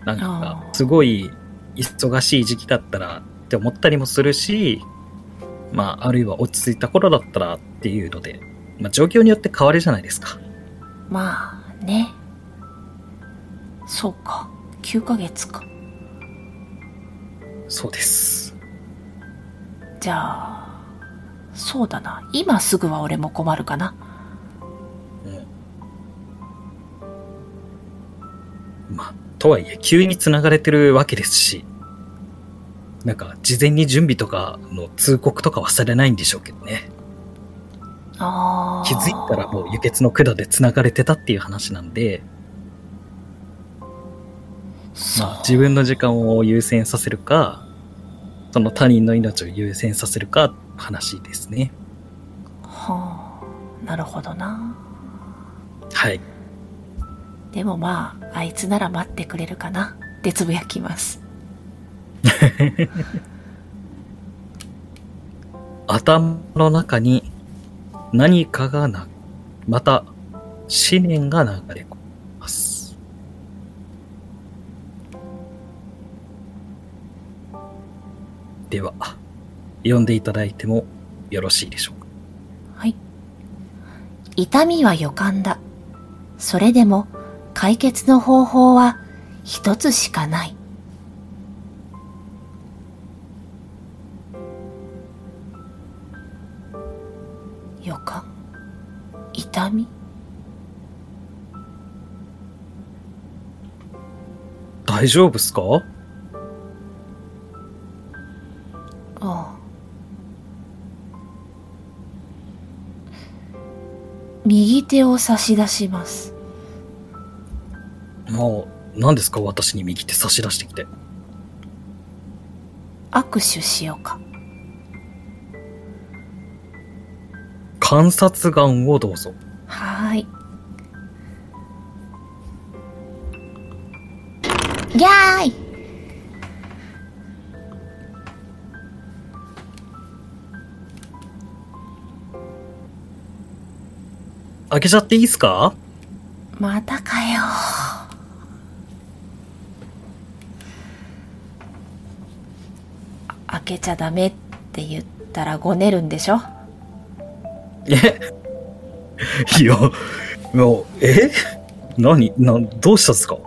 なんかすごい忙しい時期だったらって思ったりもするし、まあ、あるいは落ち着いた頃だったらっていうので、まあ、状況によって変わるじゃないですか。まあね。そうか。9ヶ月か。そうです。じゃあ、そうだな。今すぐは俺も困るかな。うん。まあ、とはいえ、急に繋がれてるわけですし、なんか、事前に準備とかの通告とかはされないんでしょうけどね。気づいたらもう輸血の管で繋がれてたっていう話なんで、まあ、自分の時間を優先させるか、その他人の命を優先させるか、話ですね。はあ。なるほどな。はい。でもまあ、あいつなら待ってくれるかな。ってつぶやきます。頭の中に何かがな、また思念が流れでは、読んでいただいてもよろしいでしょうか？はい。痛みは予感だ。それでも解決の方法は一つしかない。予感痛み？大丈夫っすか？ああ。右手を差し出します。もう、何ですか？私に右手差し出してきて。握手しようか。観察眼をどうぞ。はーい。ギャーイ開けちゃっていいっすか？またかよ。開けちゃダメって言ったらごねるんでしょ？え？いや、もう、え？何？な、どうしたんですか？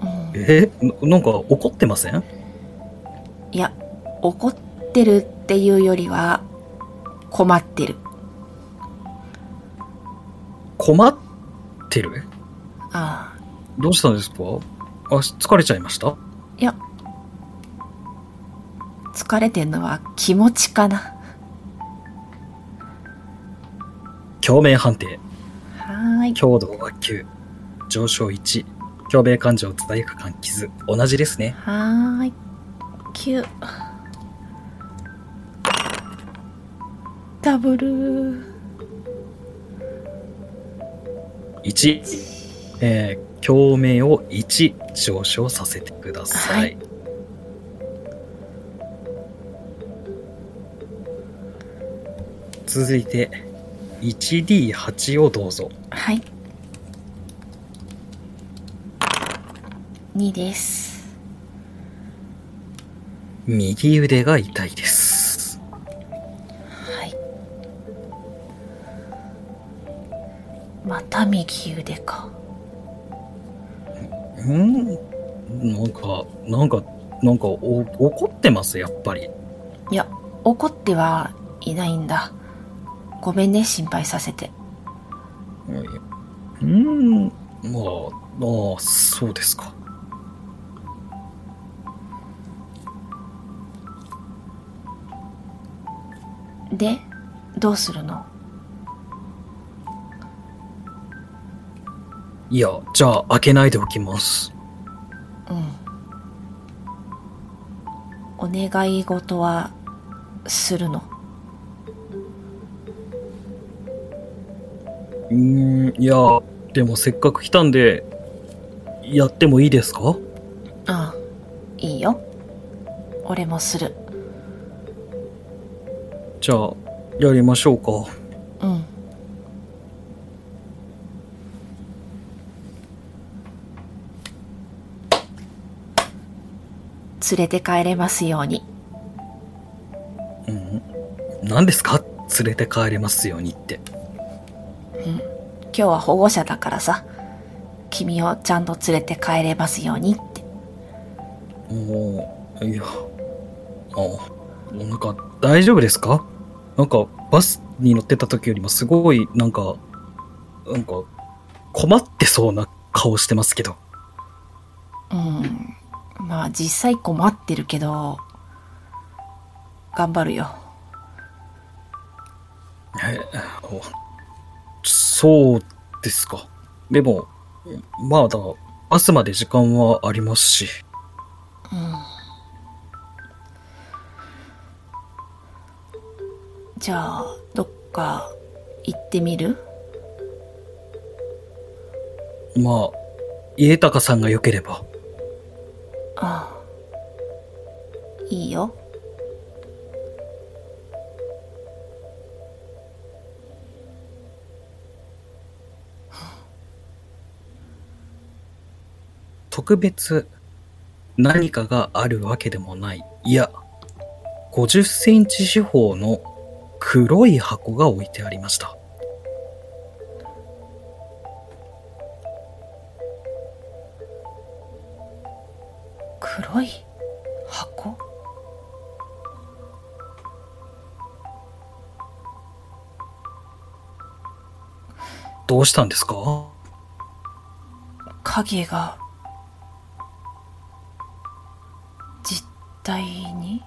うん。え？ななんか怒ってません？いや、怒ってるっていうよりは、困ってる。困ってる？ああ。どうしたんですか？あ、疲れちゃいました？いや、疲れてんのは気持ちかな。共鳴判定。はーい。強度は9。上昇1。共鳴感情罪悪感傷。同じですね。はーい。9。ダブル。1。えー、共鳴を1上昇させてください。はい続いて、1D8 をどうぞ。はい。2です。右腕が痛いです。また右腕か。うん？なんか、なんか、なんかお、怒ってます、やっぱり。いや、怒ってはいないんだ。ごめんね、心配させて。うん、まあ、ああ、そうですか。で、どうするの？いや、じゃあ、開けないでおきます。うん。お願い事は、するの？うーん、いや、でもせっかく来たんで、やってもいいですか？ああ、いいよ。俺もする。じゃあ、やりましょうか。連れて帰れますように。うん。何ですか？連れて帰れますようにって。今日は保護者だからさ。君をちゃんと連れて帰れますようにって。おーいや、あ、なんか、大丈夫ですか？なんか、バスに乗ってた時よりもすごい、なんか、なんか、困ってそうな顔してますけど。うん。まあ実際困ってるけど、頑張るよ。えおそうですか。でも、まだ、バスまで時間はありますし。じゃあ、どっか行ってみる？まあ、家高さんが良ければ。ああ。いいよ。特別何かがあるわけでもない。いや、50センチ四方の黒い箱が置いてありました。黒い箱？どうしたんですか？影が実体に？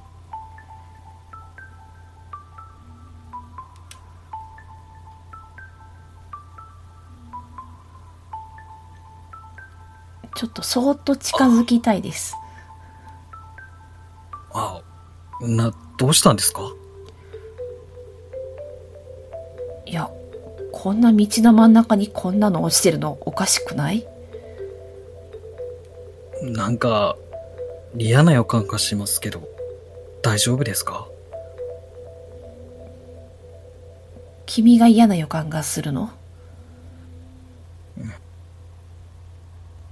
ちょっとそーっと近づきたいですあ、な、どうしたんですか？いやこんな道の真ん中にこんなの落ちてるのおかしくない？なんか、嫌な予感がしますけど、大丈夫ですか？君が嫌な予感がするの？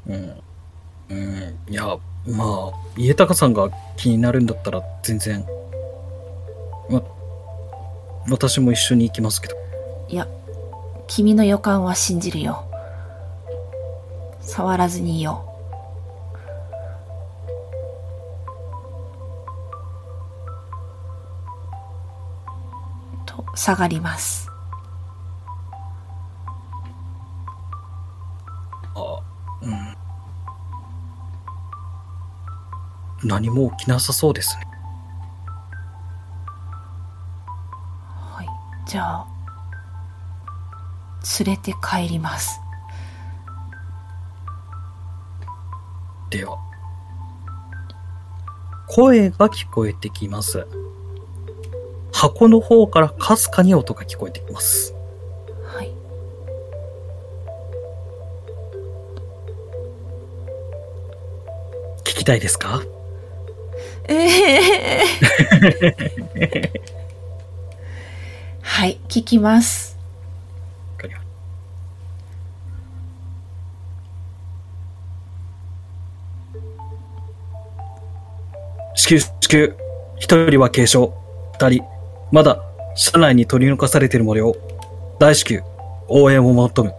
うん。うん。いや、まあ、家高さんが気になるんだったら全然、ま、私も一緒に行きますけど。いや、君の予感は信じるよ。触らずにいよう。と、下がります。何も起きなさそうですね。はい。じゃあ、連れて帰ります。では。声が聞こえてきます。箱の方からかすかに音が聞こえてきます。はい。聞きたいですか？ええはい、聞きます。至急、至急。一人は軽傷。二人、まだ、車内に取り残されている模様。大至急、応援を求む。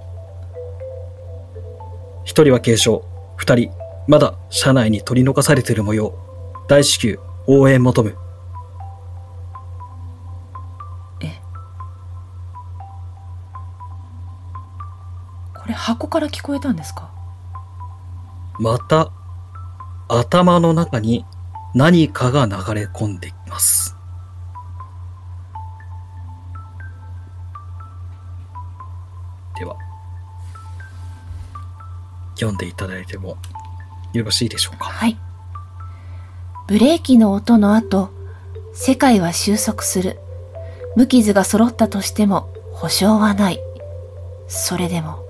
一人は軽傷。二人、まだ、車内に取り残されている模様。大至急、応援求む。これ箱から聞こえたんですか？また、頭の中に何かが流れ込んできます。では、読んでいただいてもよろしいでしょうか？はい。ブレーキの音の後、世界は収束する。無傷が揃ったとしても保証はない。それでも。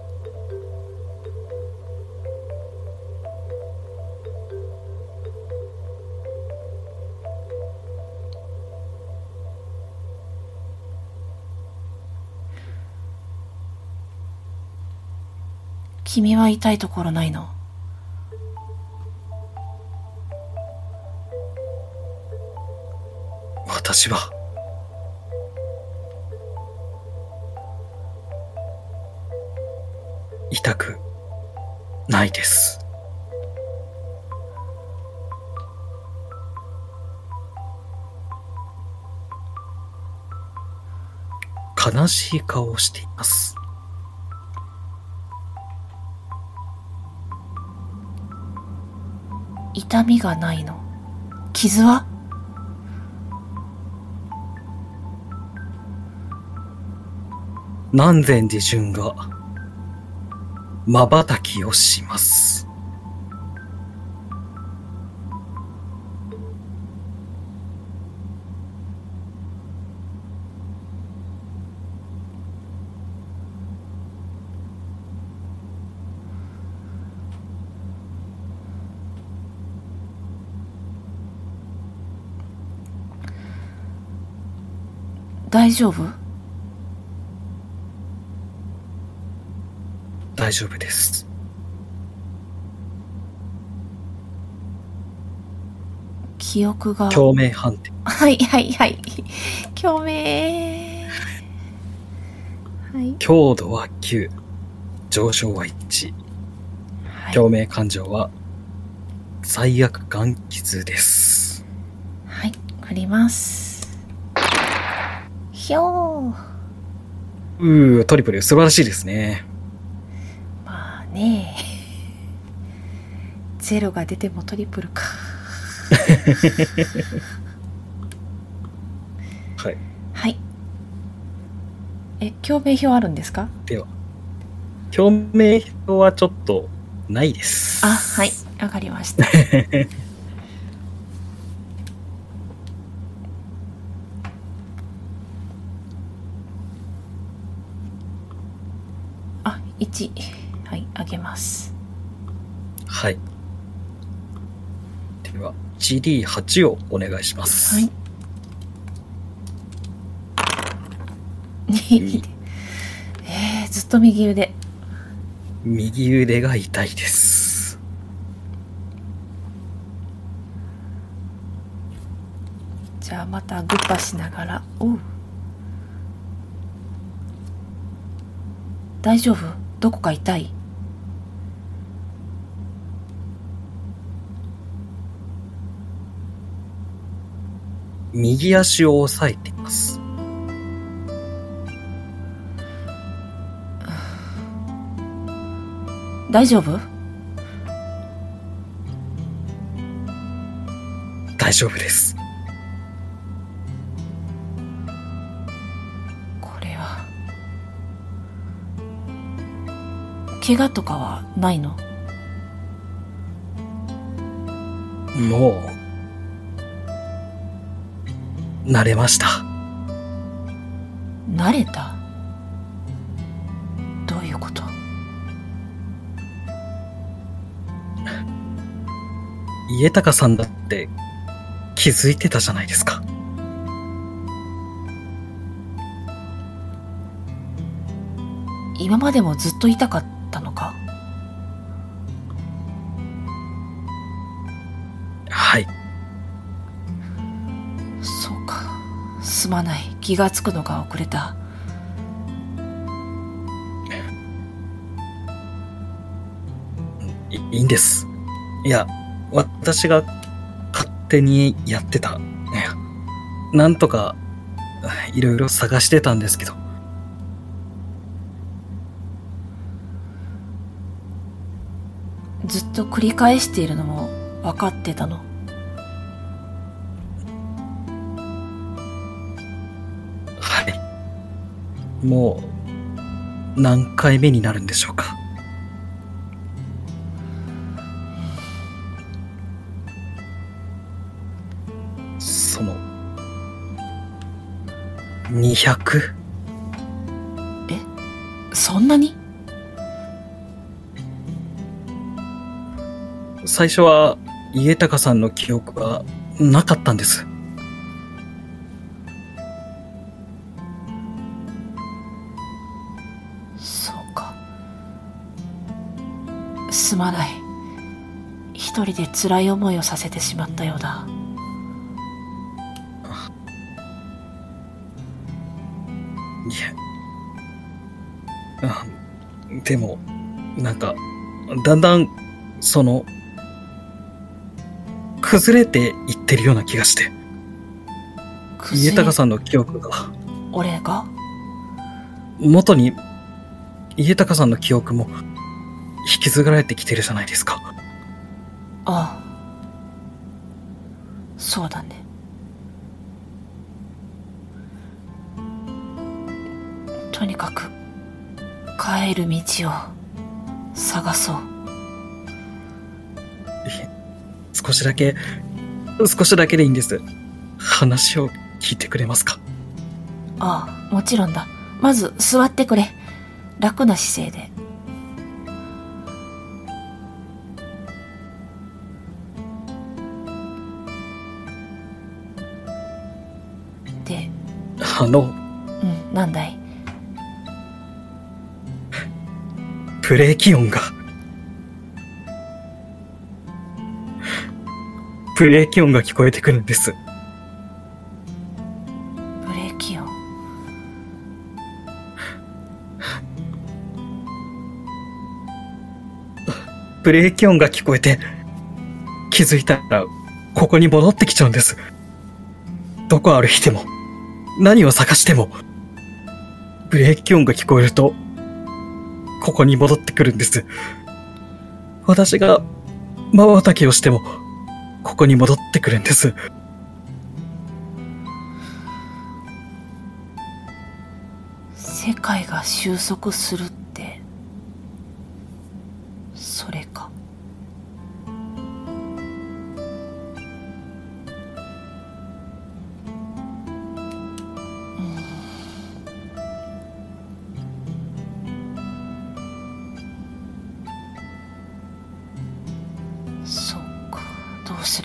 君は痛いところないの？私は、痛くないです。悲しい顔をしています。痛みがないの傷は？南禅寺順が瞬きをします。大丈夫？大丈夫です。記憶が。共鳴判定。はいはいはい。共鳴。はい。強度は9。上昇は1。はい、共鳴感情は最悪眼傷です。はい。振ります。ひょー。うー、トリプル素晴らしいですね。まあねゼロが出てもトリプルか。はい。はい。え、共鳴表あるんですか？では、共鳴表はちょっとないです。あ、はい。わかりました。あ、1。げます。はい。では、GD8 をお願いします。はい。えー、ずっと右腕右腕が痛いです。じゃあまたグッパしながらおう大丈夫？どこか痛い？右足を押さえています。大丈夫？大丈夫です。これは怪我とかはないの？もう、慣れました。慣れた？どういうこと？家高さんだって気づいてたじゃないですか。今までもずっと痛かっすまない気がつくのが遅れたいいいんです。いや、私が勝手にやってた。なんとか、いろいろ探してたんですけど。ずっと繰り返しているのも分かってたのもう、何回目になるんでしょうか？その、200? そんなに？最初は家高さんの記憶がなかったんです。すまない。一人で辛い思いをさせてしまったようだ。いえ。あでも、なんか、だんだん、その、崩れていってるような気がして、家高さんの記憶が、俺が？元に、家高さんの記憶も、引き継がれてきてるじゃないですか。ああ。そうだね。とにかく帰る道を探そう。少しだけ、少しだけでいいんです。話を聞いてくれますか？ああもちろんだ。まず座ってくれ。楽な姿勢ででの、うんなんだい？ブレーキ音が。ブレーキ音が聞こえてくるんです。ブレーキ音？ブレーキ音が聞こえて、気づいたら、ここに戻ってきちゃうんです。どこ歩いても、何を探しても、ブレーキ音が聞こえると、ここに戻ってくるんです。私が、瞬きをしても、ここに戻ってくるんです。世界が収束するって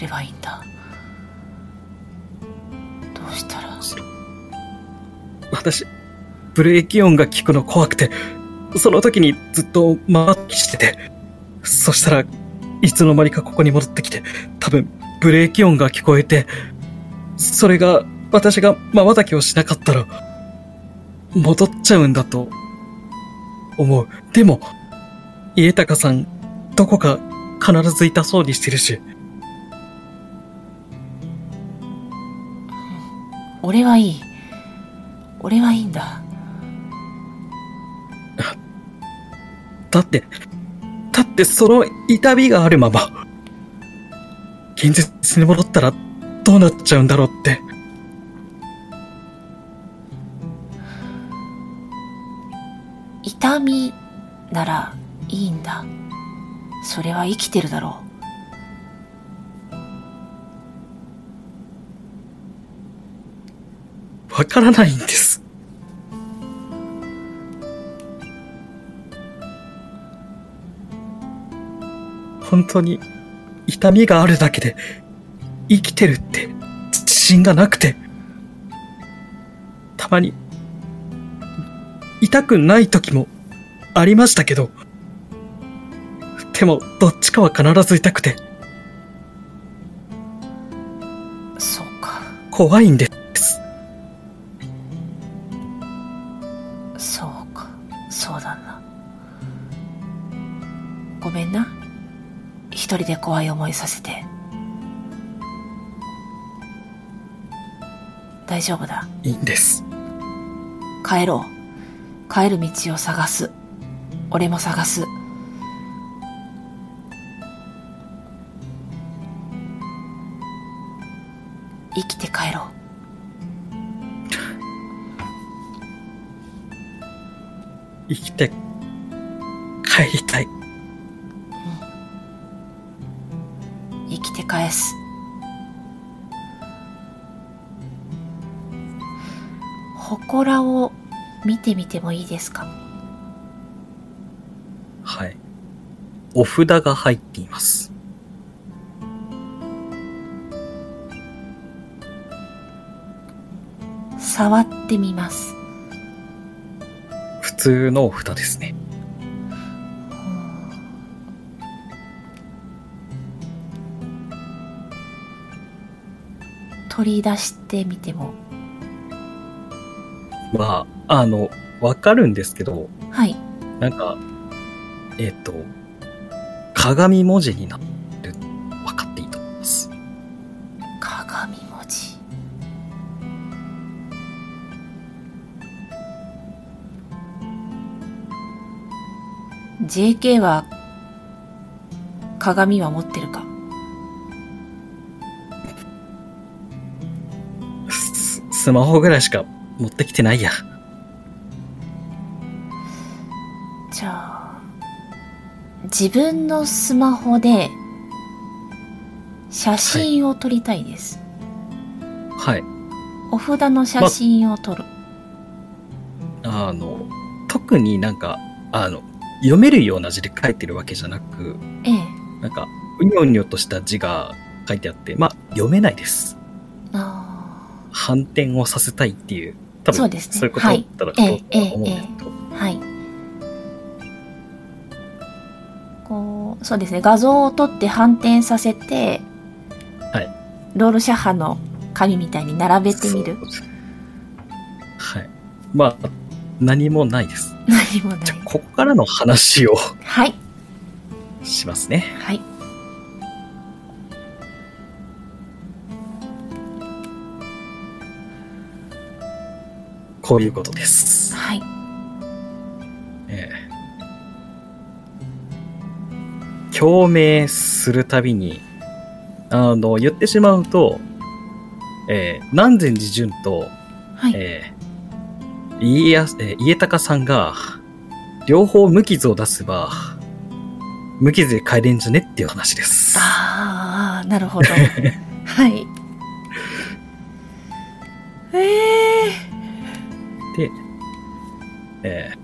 ればいいんだどうしたら？私、ブレーキ音が聞くの怖くて、その時にずっと回ってしてて、そしたらいつの間にかここに戻ってきて、多分ブレーキ音が聞こえて、それが私が瞬きをしなかったら、戻っちゃうんだと思う。でも、家高さん、どこか必ずいたそうにしてるし、俺はいい。俺はいいんだ。だって、だってその痛みがあるまま、現実に戻ったらどうなっちゃうんだろうって。痛みならいいんだ。それは生きてるだろわからないんです。本当に痛みがあるだけで生きてるって自信がなくて、たまに痛くない時もありましたけど、でもどっちかは必ず痛くてう。そうか。怖いんです。一人で怖い思いさせて。大丈夫だ。いいんです。帰ろう。帰る道を探す。俺も探す。生きて帰ろ生きて帰りたい。生きて返す。祠を見てみてもいいですか？はい。お札が入っています。触ってみます。普通のお札ですね。取り出してみても。まあ、あの、わかるんですけど、はい。なんか、えっ、と、鏡文字になってる。わかっていいと思います。鏡文字。JK は鏡は持ってるか？ススマホぐらいしか持ってきてないや。じゃあ自分のスマホで写真を撮りたいです、はい。お札の写真を撮る、あの、特になんか、あの、読めるような字で書いてるわけじゃなく、ええなんか、うにょうにょとした字が書いてあって、まあ、読めないです。あ反転をさせたいっていう、多分そうですね。そういうことだったらはい。どうとは思うんですけど、あはい。こうそうですね。画像を撮って反転させてはい。ロールシャッハの紙みたいに並べてみる。はい。まあ、何もないです。何もない。じゃあ、ここからの話をはい。しますね。はいこういうことです。はい。ええ。共鳴するたびに、あの、言ってしまうと、えー南禅寺淳と、はい、えー家康、えー家隆さんが、両方無傷を出せば、無傷で帰れんじゃねっていう話です。ああなるほど。はいで、えー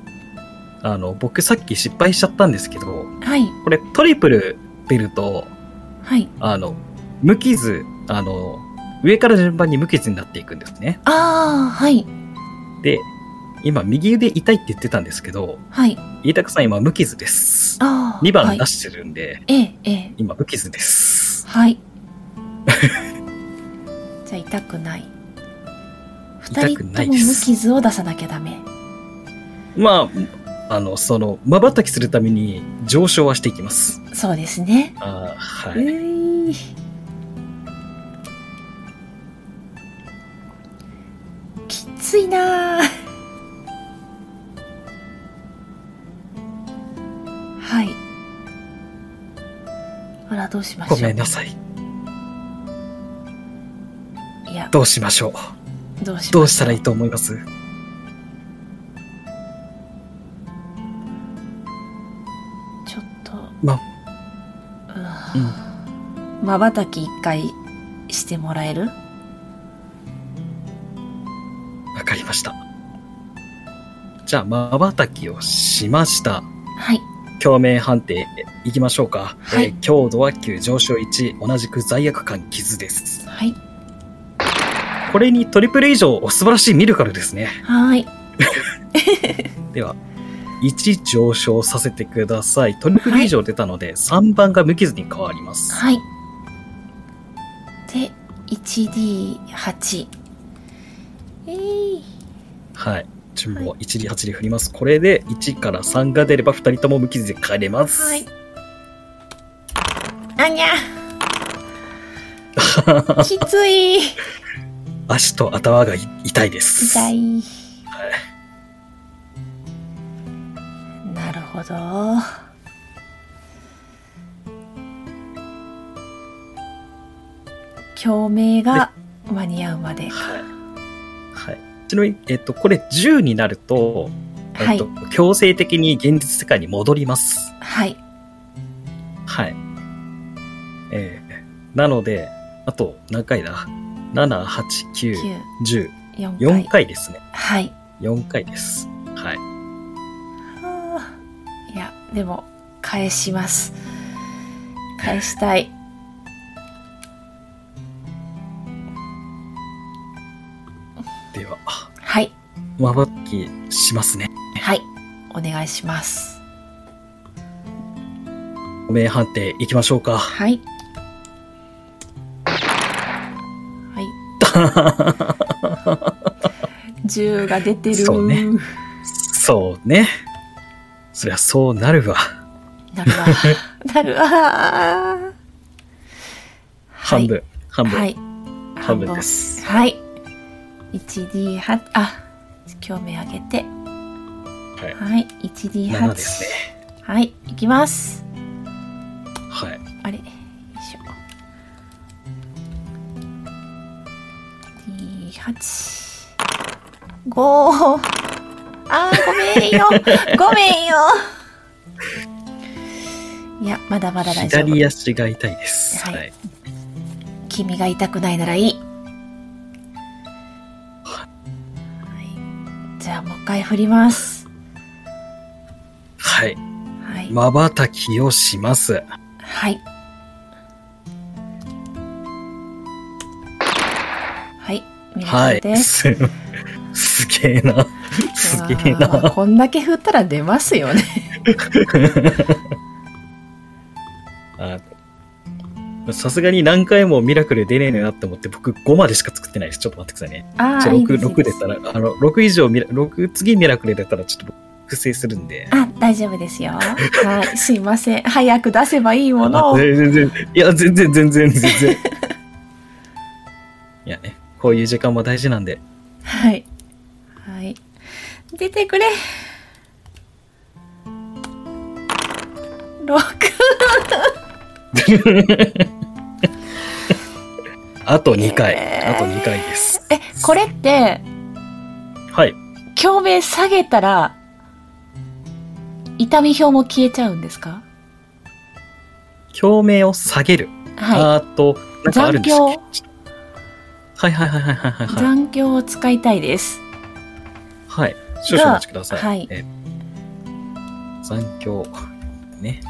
あの、僕さっき失敗しちゃったんですけど、はいこれトリプルベルと、はいあの、無傷、あの、上から順番に無傷になっていくんですね。ああはいで、今、右腕痛いって言ってたんですけど、はい。飯高さん今無傷です。ああ。2はい番出。してるんで、ええ、ええ。今無傷です。はい。じゃあ痛くない。二痛人とも無。傷を出さなきゃダメ。まあ、あの、その、瞬きするために上昇はしていきます。そうですね。あーはい。ういきついなあはいあらどうしましょごうめんなさい。いやどうしましょう。どうしどうしたらいいと思います？ちょっと。ま、うん。まばたき一回してもらえる？わかりました。じゃあ、瞬きをしました。はい。共鳴判定いきましょうか。はい。えー強度は9、上昇1、同じく罪悪感傷です。はいこれにトリプル以上、お素晴らしいミルカルですね。はい では、1上昇させてください。トリプル以上出たので、3番が無傷に変わります。はいで 1D8 えー、はい。順も 1D8 で振ります。これで1から3が出れば2人とも無傷で帰れます。はい。あにゃ。きつい。足と頭がい痛いです。痛い。はいなるほど。共鳴が間に合うまで。はい。はい。ちなみに、えっと、これ10になると、はいえっと、強制的に現実世界に戻ります。はい。はい。えー、なので、あと何回だ？?7、8、9、9、10、4回。4回ですね。はい。4回です。はい。はあいや、でも、返します。返したい。では、はい。まばたきしますね。はい。お願いします。名判定いきましょうか。はい。はい。銃が出てる。そうねそうね。そりゃそうなるわ。なるわ。なるわ。半分、半分、はい。半分です。はい。1D8、あ、興味上げて。はい。はい。1D8。7ですね。はい。いきます。はい。あれ八。五、あー、ごめんよ。ごめんよ。いや、まだまだ大丈夫。左足が痛いです。はい。はい、君が痛くないならいい。はい、じゃあ、もう一回振ります。はい。はい。たきをします。はい。はい。ミラクはい。す。すすげえな。すげえな。こんだけ振ったら出ますよね。あさすがに何回もミラクル出ねえなって思って、僕5までしか作ってないです。ちょっと待ってくださいね。ああ、じゃあ6、いいです6出たら、あの、6以上ミラ、6、次ミラクル出たらちょっと複製するんで。あ、大丈夫ですよ。はい。すいません。早く出せばいいものを。全然、いや、全然、全然、全然。いやね、こういう時間も大事なんで。はい。はい。出てくれ。6。あと2回、えーあと2回です。え、これって、はい。共鳴下げたら、痛み表も消えちゃうんですか？共鳴を下げる。はあと、なんかあるはいはいはいはいはいはい。残響を使いたいです。はい。少々お待ちください。はいえ残響。ね。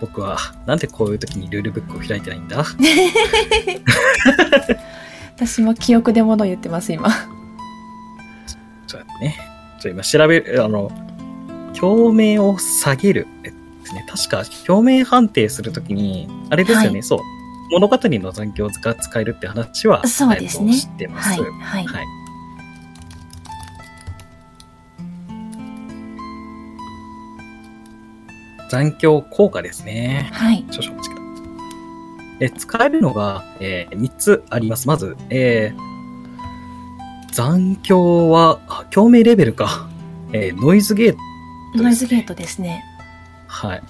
僕は、なんでこういう時にルールブックを開いてないんだ？私も記憶で物言ってます、今。そうだね。ちょ今調べる、あの、表面を下げる。えですね。確か、表面判定するときに、あれですよね、はいそう。物語の残響が使えるって話は、そうですねえっと知ってます。はいはいはい。残響効果ですね。はい。少々お待ちください。え使えるのが、え3つあります。まず、えー残響は、あ共鳴レベルか。えーノイズゲートノイズゲートですね。はい。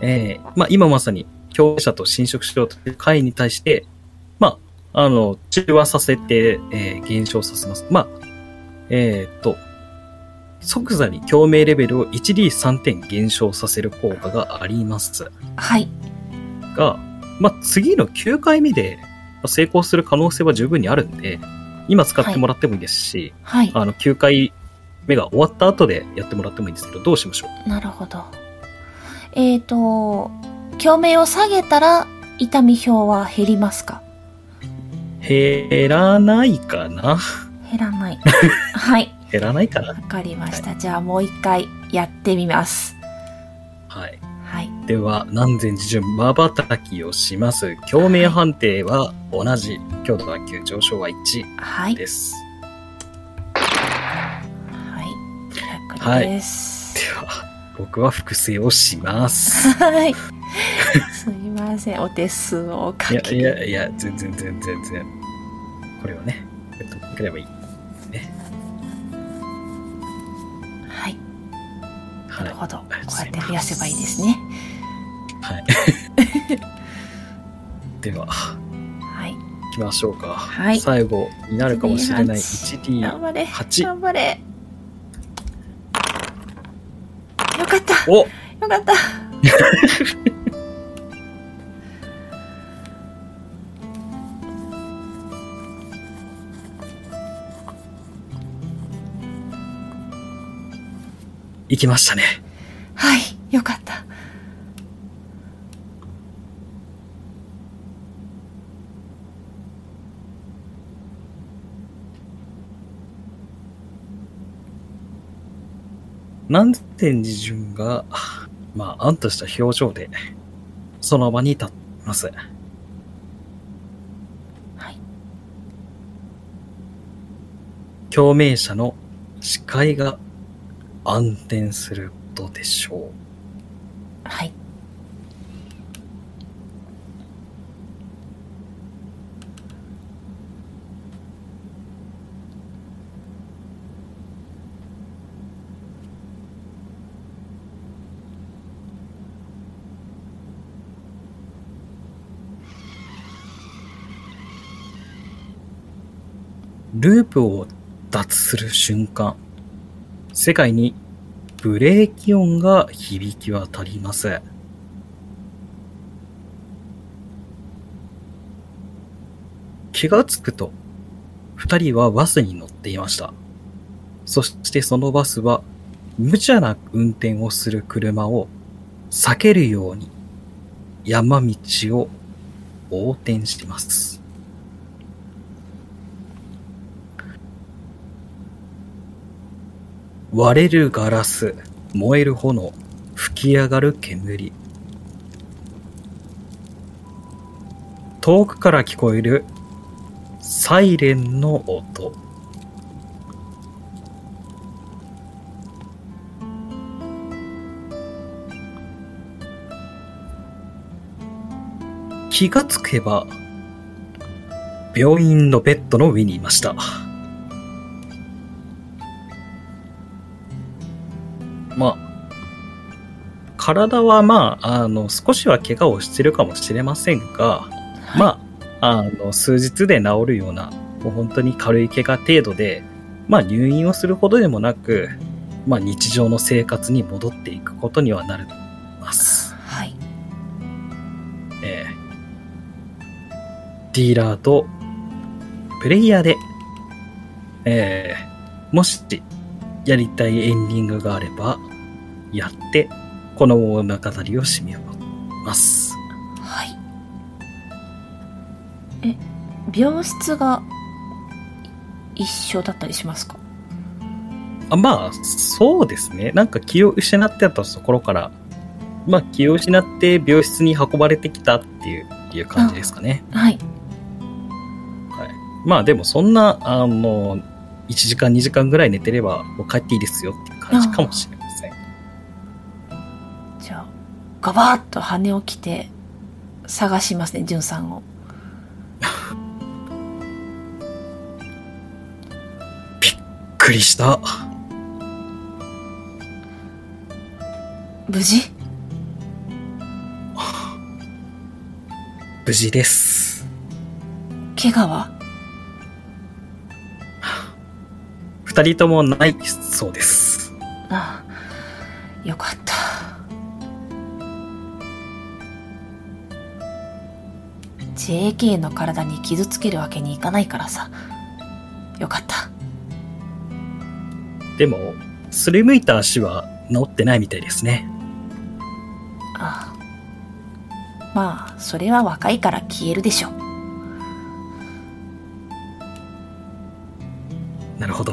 えーまあ、今まさに、共鳴者と侵食しようという会に対して、まあ、あの、中和させて、えー減少させます。まあ、えーっと、即座に共鳴レベルを 1D3 点減少させる効果がありますはい。が、まあ、次の9回目で成功する可能性は十分にあるんで、今使ってもらってもいいですし、はい。あの、9回目が終わった後でやってもらってもいいんですけど、どうしましょう？なるほど。えっ、と、共鳴を下げたら痛み表は減りますか？減らないかな減らない。はい。減らないかなわかりました。じゃあもう一回やってみます。はい。はい。では、南禅寺順、まばたきをします。共鳴判定は同じ。強度段級上昇は1はい。です。はい。100です。では、僕は複製をします。はい。すみません。お手数をおかいや、け。いや、いや、全然、全然、全然。これをね、やってくればいい。はい。はないる。ほど。こうやって増やせばいいですね。はい。では、はい。行きましょうか。はい最後になるかもしれない 1D8 頑 1D。張れ。8頑張れ。よかった。およかった。行きましたね。はい。よかった。南天寺順が、まあ、安とした表情で、その場に立ってます。はい。共鳴者の視界が暗転することでしょう。はい。ループを脱する瞬間、世界にブレーキ音が響き渡ります。気がつくと、二人はバスに乗っていました。そしてそのバスは、無茶な運転をする車を避けるように山道を横転しています。割れるガラス、燃える炎、吹き上がる煙。遠くから聞こえるサイレンの音。気がつけば、病院のベッドの上にいました。体はまあ、あの、少しは怪我をしてるかもしれませんが、まあ、あの、数日で治るような、もう本当に軽い怪我程度で、まあ入院をするほどでもなく、まあ日常の生活に戻っていくことにはなります。はい。えーディーラーとプレイヤーで、えーもしやりたいエンディングがあれば、やって、この物語を締めます。はい。え、病室が一緒だったりしますか？あまあ、そうですね。なんか気を失ってたところから、まあ気を失って病室に運ばれてきたっていういう感じですかね。はい。まあでもそんな、あの、1時間2時間ぐらい寝てればもう帰っていいですよっていう感じかもしれませガバッと羽起きて、探しますね、じゅんさんを。びっくりした。無事？無事です。怪我は？二人ともないそうです。ああ、よかった。JK の体に傷つけるわけにいかないからさ。よかった。でも、すりむいた足は治ってないみたいですね。ああ。まあ、それは若いから消えるでしょ。なるほど。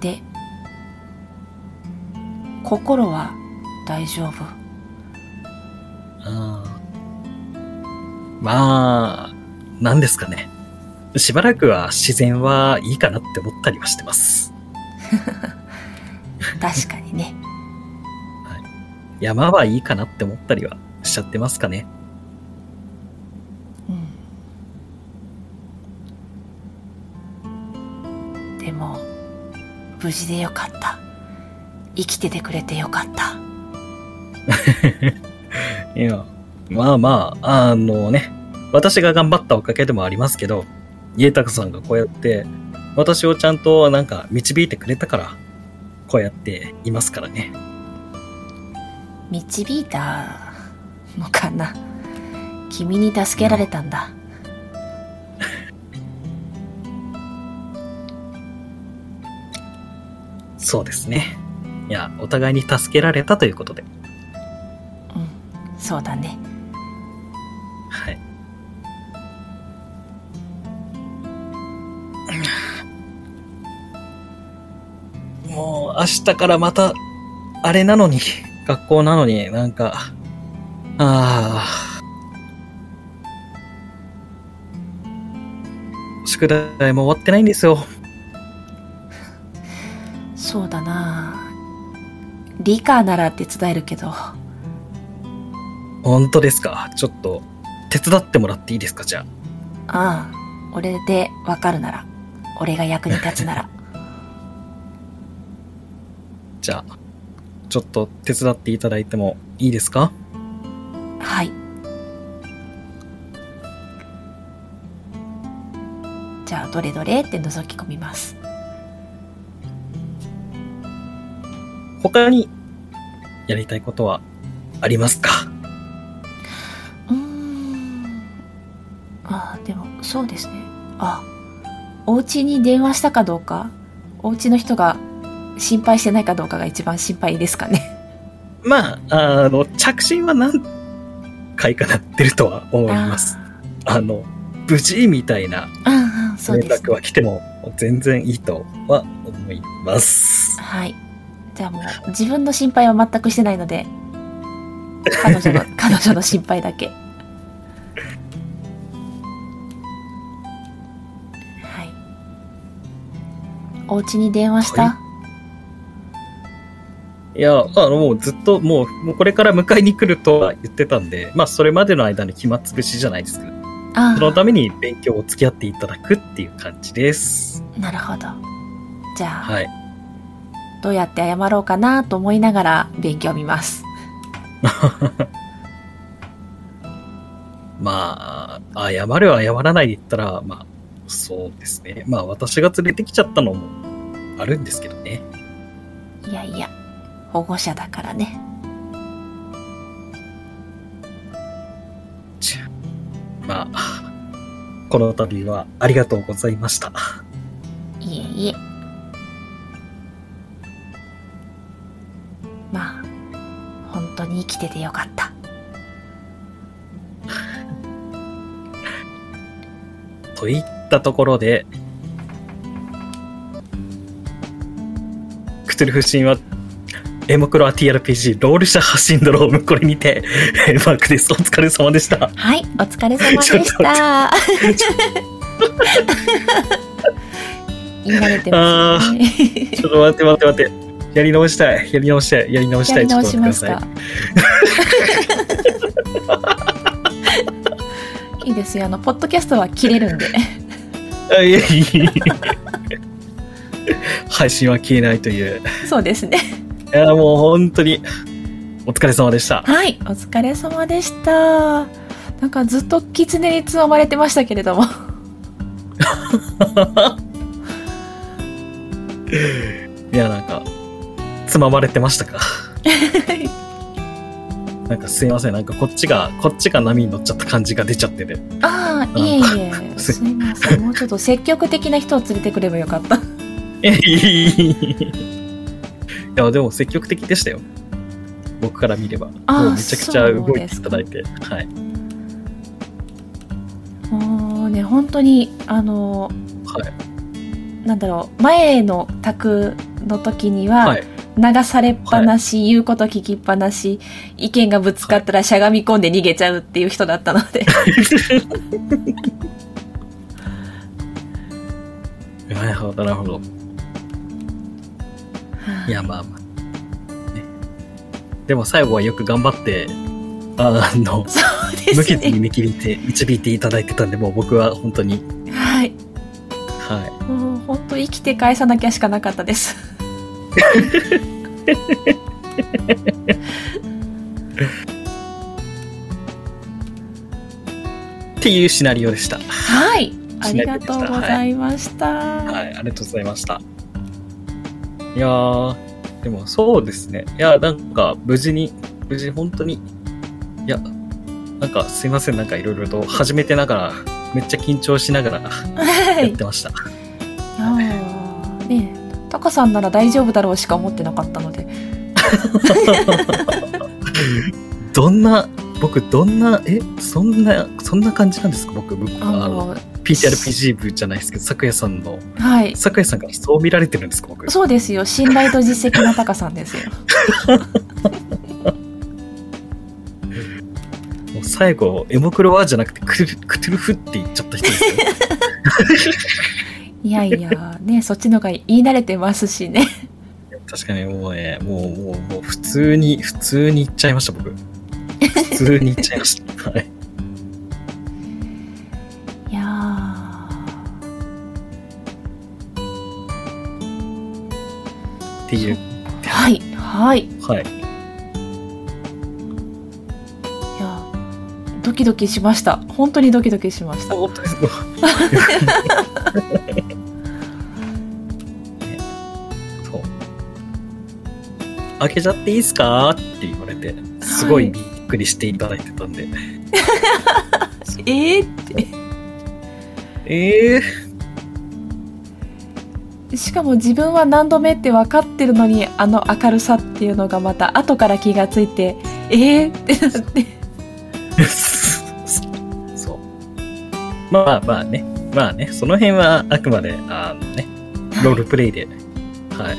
で、心は大丈夫？ああまあ、なんですかね。しばらくは自然はいいかなって思ったりはしてます。確かにね。山はいいかなって思ったりはしちゃってますかね。うん。でも、無事でよかった。生きててくれてよかった。いや、まあまあ、あのね、私が頑張ったおかげでもありますけど、家高さんがこうやって、私をちゃんとなんか導いてくれたから、こうやっていますからね。導いたのかな？君に助けられたんだ。そうですね。いや、お互いに助けられたということで。うん、そうだね。はい。もう明日からまた、あれなのに、学校なのになんか、ああ。宿題も終わってないんですよ。そうだな理科なら手伝えるけど、本当ですか？ちょっと、手伝ってもらっていいですか？じゃあ。ああ、俺でわかるなら、俺が役に立つなら。じゃあ、ちょっと手伝っていただいてもいいですか？はい。じゃあ、どれどれって覗き込みます。他にやりたいことはありますか？うーん。ああ、でも、そうですね。あ、お家に電話したかどうか、お家の人が心配してないかどうかが一番心配ですかね。まあ、あの、着信は何回かなってるとは思います。あの、無事みたいな連絡は来ても全然いいとは思います。はい。じゃあもう、自分の心配は全くしてないので、彼女の、彼女の心配だけ。はい。お家に電話した、はいや、あの、もうずっと、もう、もうこれから迎えに来るとは言ってたんで、まあ、それまでの間に暇つぶしじゃないですけど、あそのために勉強を付き合っていただくっていう感じです。あ、なるほど。じゃあ、はい。どうやって謝ろうかなと思いながら勉強を見ます。まあ、謝る謝らないで言ったら、まあ、そうですね。まあ、私が連れてきちゃったのもあるんですけどね。いやいや、保護者だからね。まあ、この度はありがとうございました。いえいえ。に生きててよかった。といったところで、クトゥルフ神話、エモクロア TRPG ロールシャハシンドローム、これにて、えーマークです。お疲れ様でした。はい、お疲れ様でした。言 い慣れてますね。ちょっと待って待って待って。やり直したい。やり直したい。やり直したい。ちょっとた待ってくだ。いいですよ。あの、ポッドキャストは切れるんで。さい。あいやいやいや配信は消えないという。そうですね。いや、もう本当に、お疲れ様でした。はい、お疲れ様でした。なんかずっと狐につままれてましたけれども。いや、なんか、つままれてましたか？なんかすいません。なんかこっちが、こっちが波に乗っちゃった感じが出ちゃってて。ああ、いえいえ。すすいません。もうちょっと積極的な人を連れてくればよかった。えいや、でも積極的でしたよ。僕から見れば。もうめちゃくちゃ動いていただいて。はい。もうね、本当に、あの、はい。なんだろう、前の卓の時には、はい。流されっぱなし、言うこと聞きっぱなし、意見がぶつかったらしゃがみ込んで逃げちゃうっていう人だったので。なるほど、なるほど。いや、まあまあ。ね、でも最後はよく頑張って、あの、そうです無傷にね。導いて、導いていただいてたんで、もう僕は本当に、はい。はもう本当生きて返さなきゃしかなかったです。い。っていうシナリオでした。はい。ありがとうございました。はい、ありがとうございました。いやー、でもそうですね。いや、なんか、無事に、無事、本当に、いや、なんか、すいません、なんかいろいろと始めてながら、めっちゃ緊張しながらはい。いやってました。やーねタカさんなら大丈夫だろうしか思ってなかったので。どんな、僕、どんな、え、そんな、そんな感じなんですか？僕、僕、ああの、の、PTRPG 部じゃないですけど、咲夜さんの、はい。咲夜さんからそう見られてるんですか？僕。そうですよ。信頼と実績のタカさんですよ。もう最後、エモクロワじゃなくてクトゥルフって言っちゃった人ですよ。いやいや、ね、そっちのが言い慣れてますしね。確かにもうね、もう、もう、もう普通に、普通に言っちゃいました、僕。普通に言っちゃいました。はい。いやっていう、ーはい、はい。いはい。やードキドキしました。本当にドキドキしました。本当ですか？開けちゃっていいですか？って言われて、すごいびっくりしていただいてたんで。えーって。ええしかも自分は何度目って分かってるのに、あの明るさっていうのがまた後から気がついて、えー？ってなって。そう。まあまあね。まあね、その辺はあくまで、あのね、ロールプレイで、はい。はい。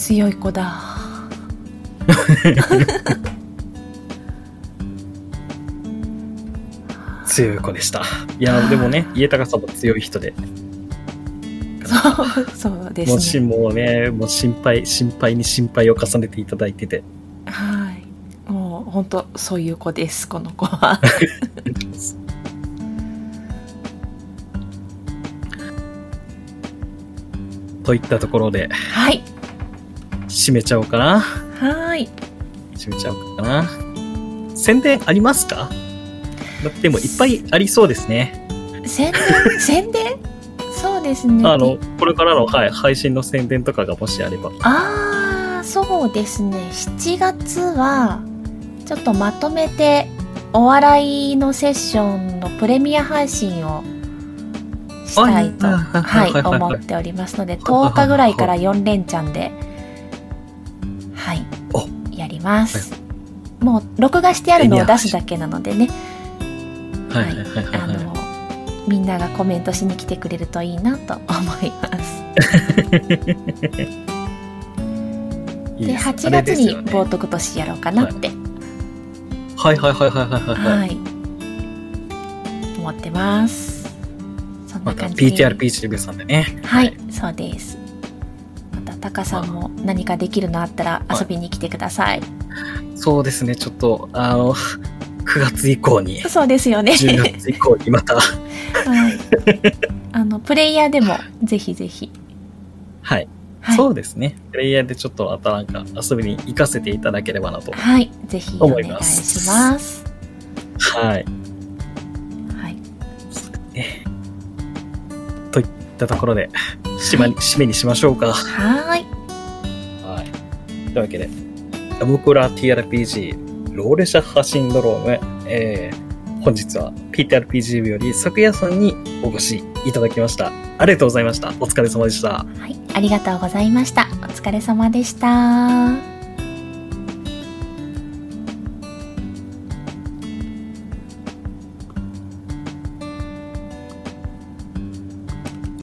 強い子だ。強い子でした。いや、でもね、家高さんも強い人で、そう、そうでもしすね。もうね、もう心配、心配に心配を重ねていただいてて、はい。もう本当そういう子です、この子は。といったところで、はい。締めちゃおうかな。はい。締めちゃおうかな。宣伝ありますか？だってもいっぱいありそうですね。宣伝？宣伝？そうですね。あの、これからの、はい、配信の宣伝とかがもしあれば。あーそうですね7月はちょっとまとめてお笑いのセッションのプレミア配信をしたいと、はい思っておりますので10日ぐらいから4連チャンではいます。もう録画してあるのを出すだけなのでね。はいはい。はいはいあのみんながコメントしに来てくれるといいなと思います。で いいす。8あれで月に冒涜年やろうかなって、はい。はいはいはいはいはいはい。はい。思ってます。そんまたな感じで PTRP 部さんでね。はい、そうです。タカさんも何かできるのあったら遊びに来てください。そうですね、ちょっと、あの、9月以降に、そうですよね。10月以降にまた、はい。あのプレイヤーでもぜひぜひ。はい、はい。そうですね。プレイヤーでちょっとまたなんか遊びに行かせていただければなと。はい、ぜひお願いします。はい。はい。ねといったところで、締めに締めにしましょうか。はーい。はい。というわけで、僕ら TRPG ローレシャッハシンドローム、えー本日は PTRPG 部より昨夜さんにお越しいただきました。ありがとうございました。お疲れ様でした。はい、ありがとうございました。お疲れ様でした。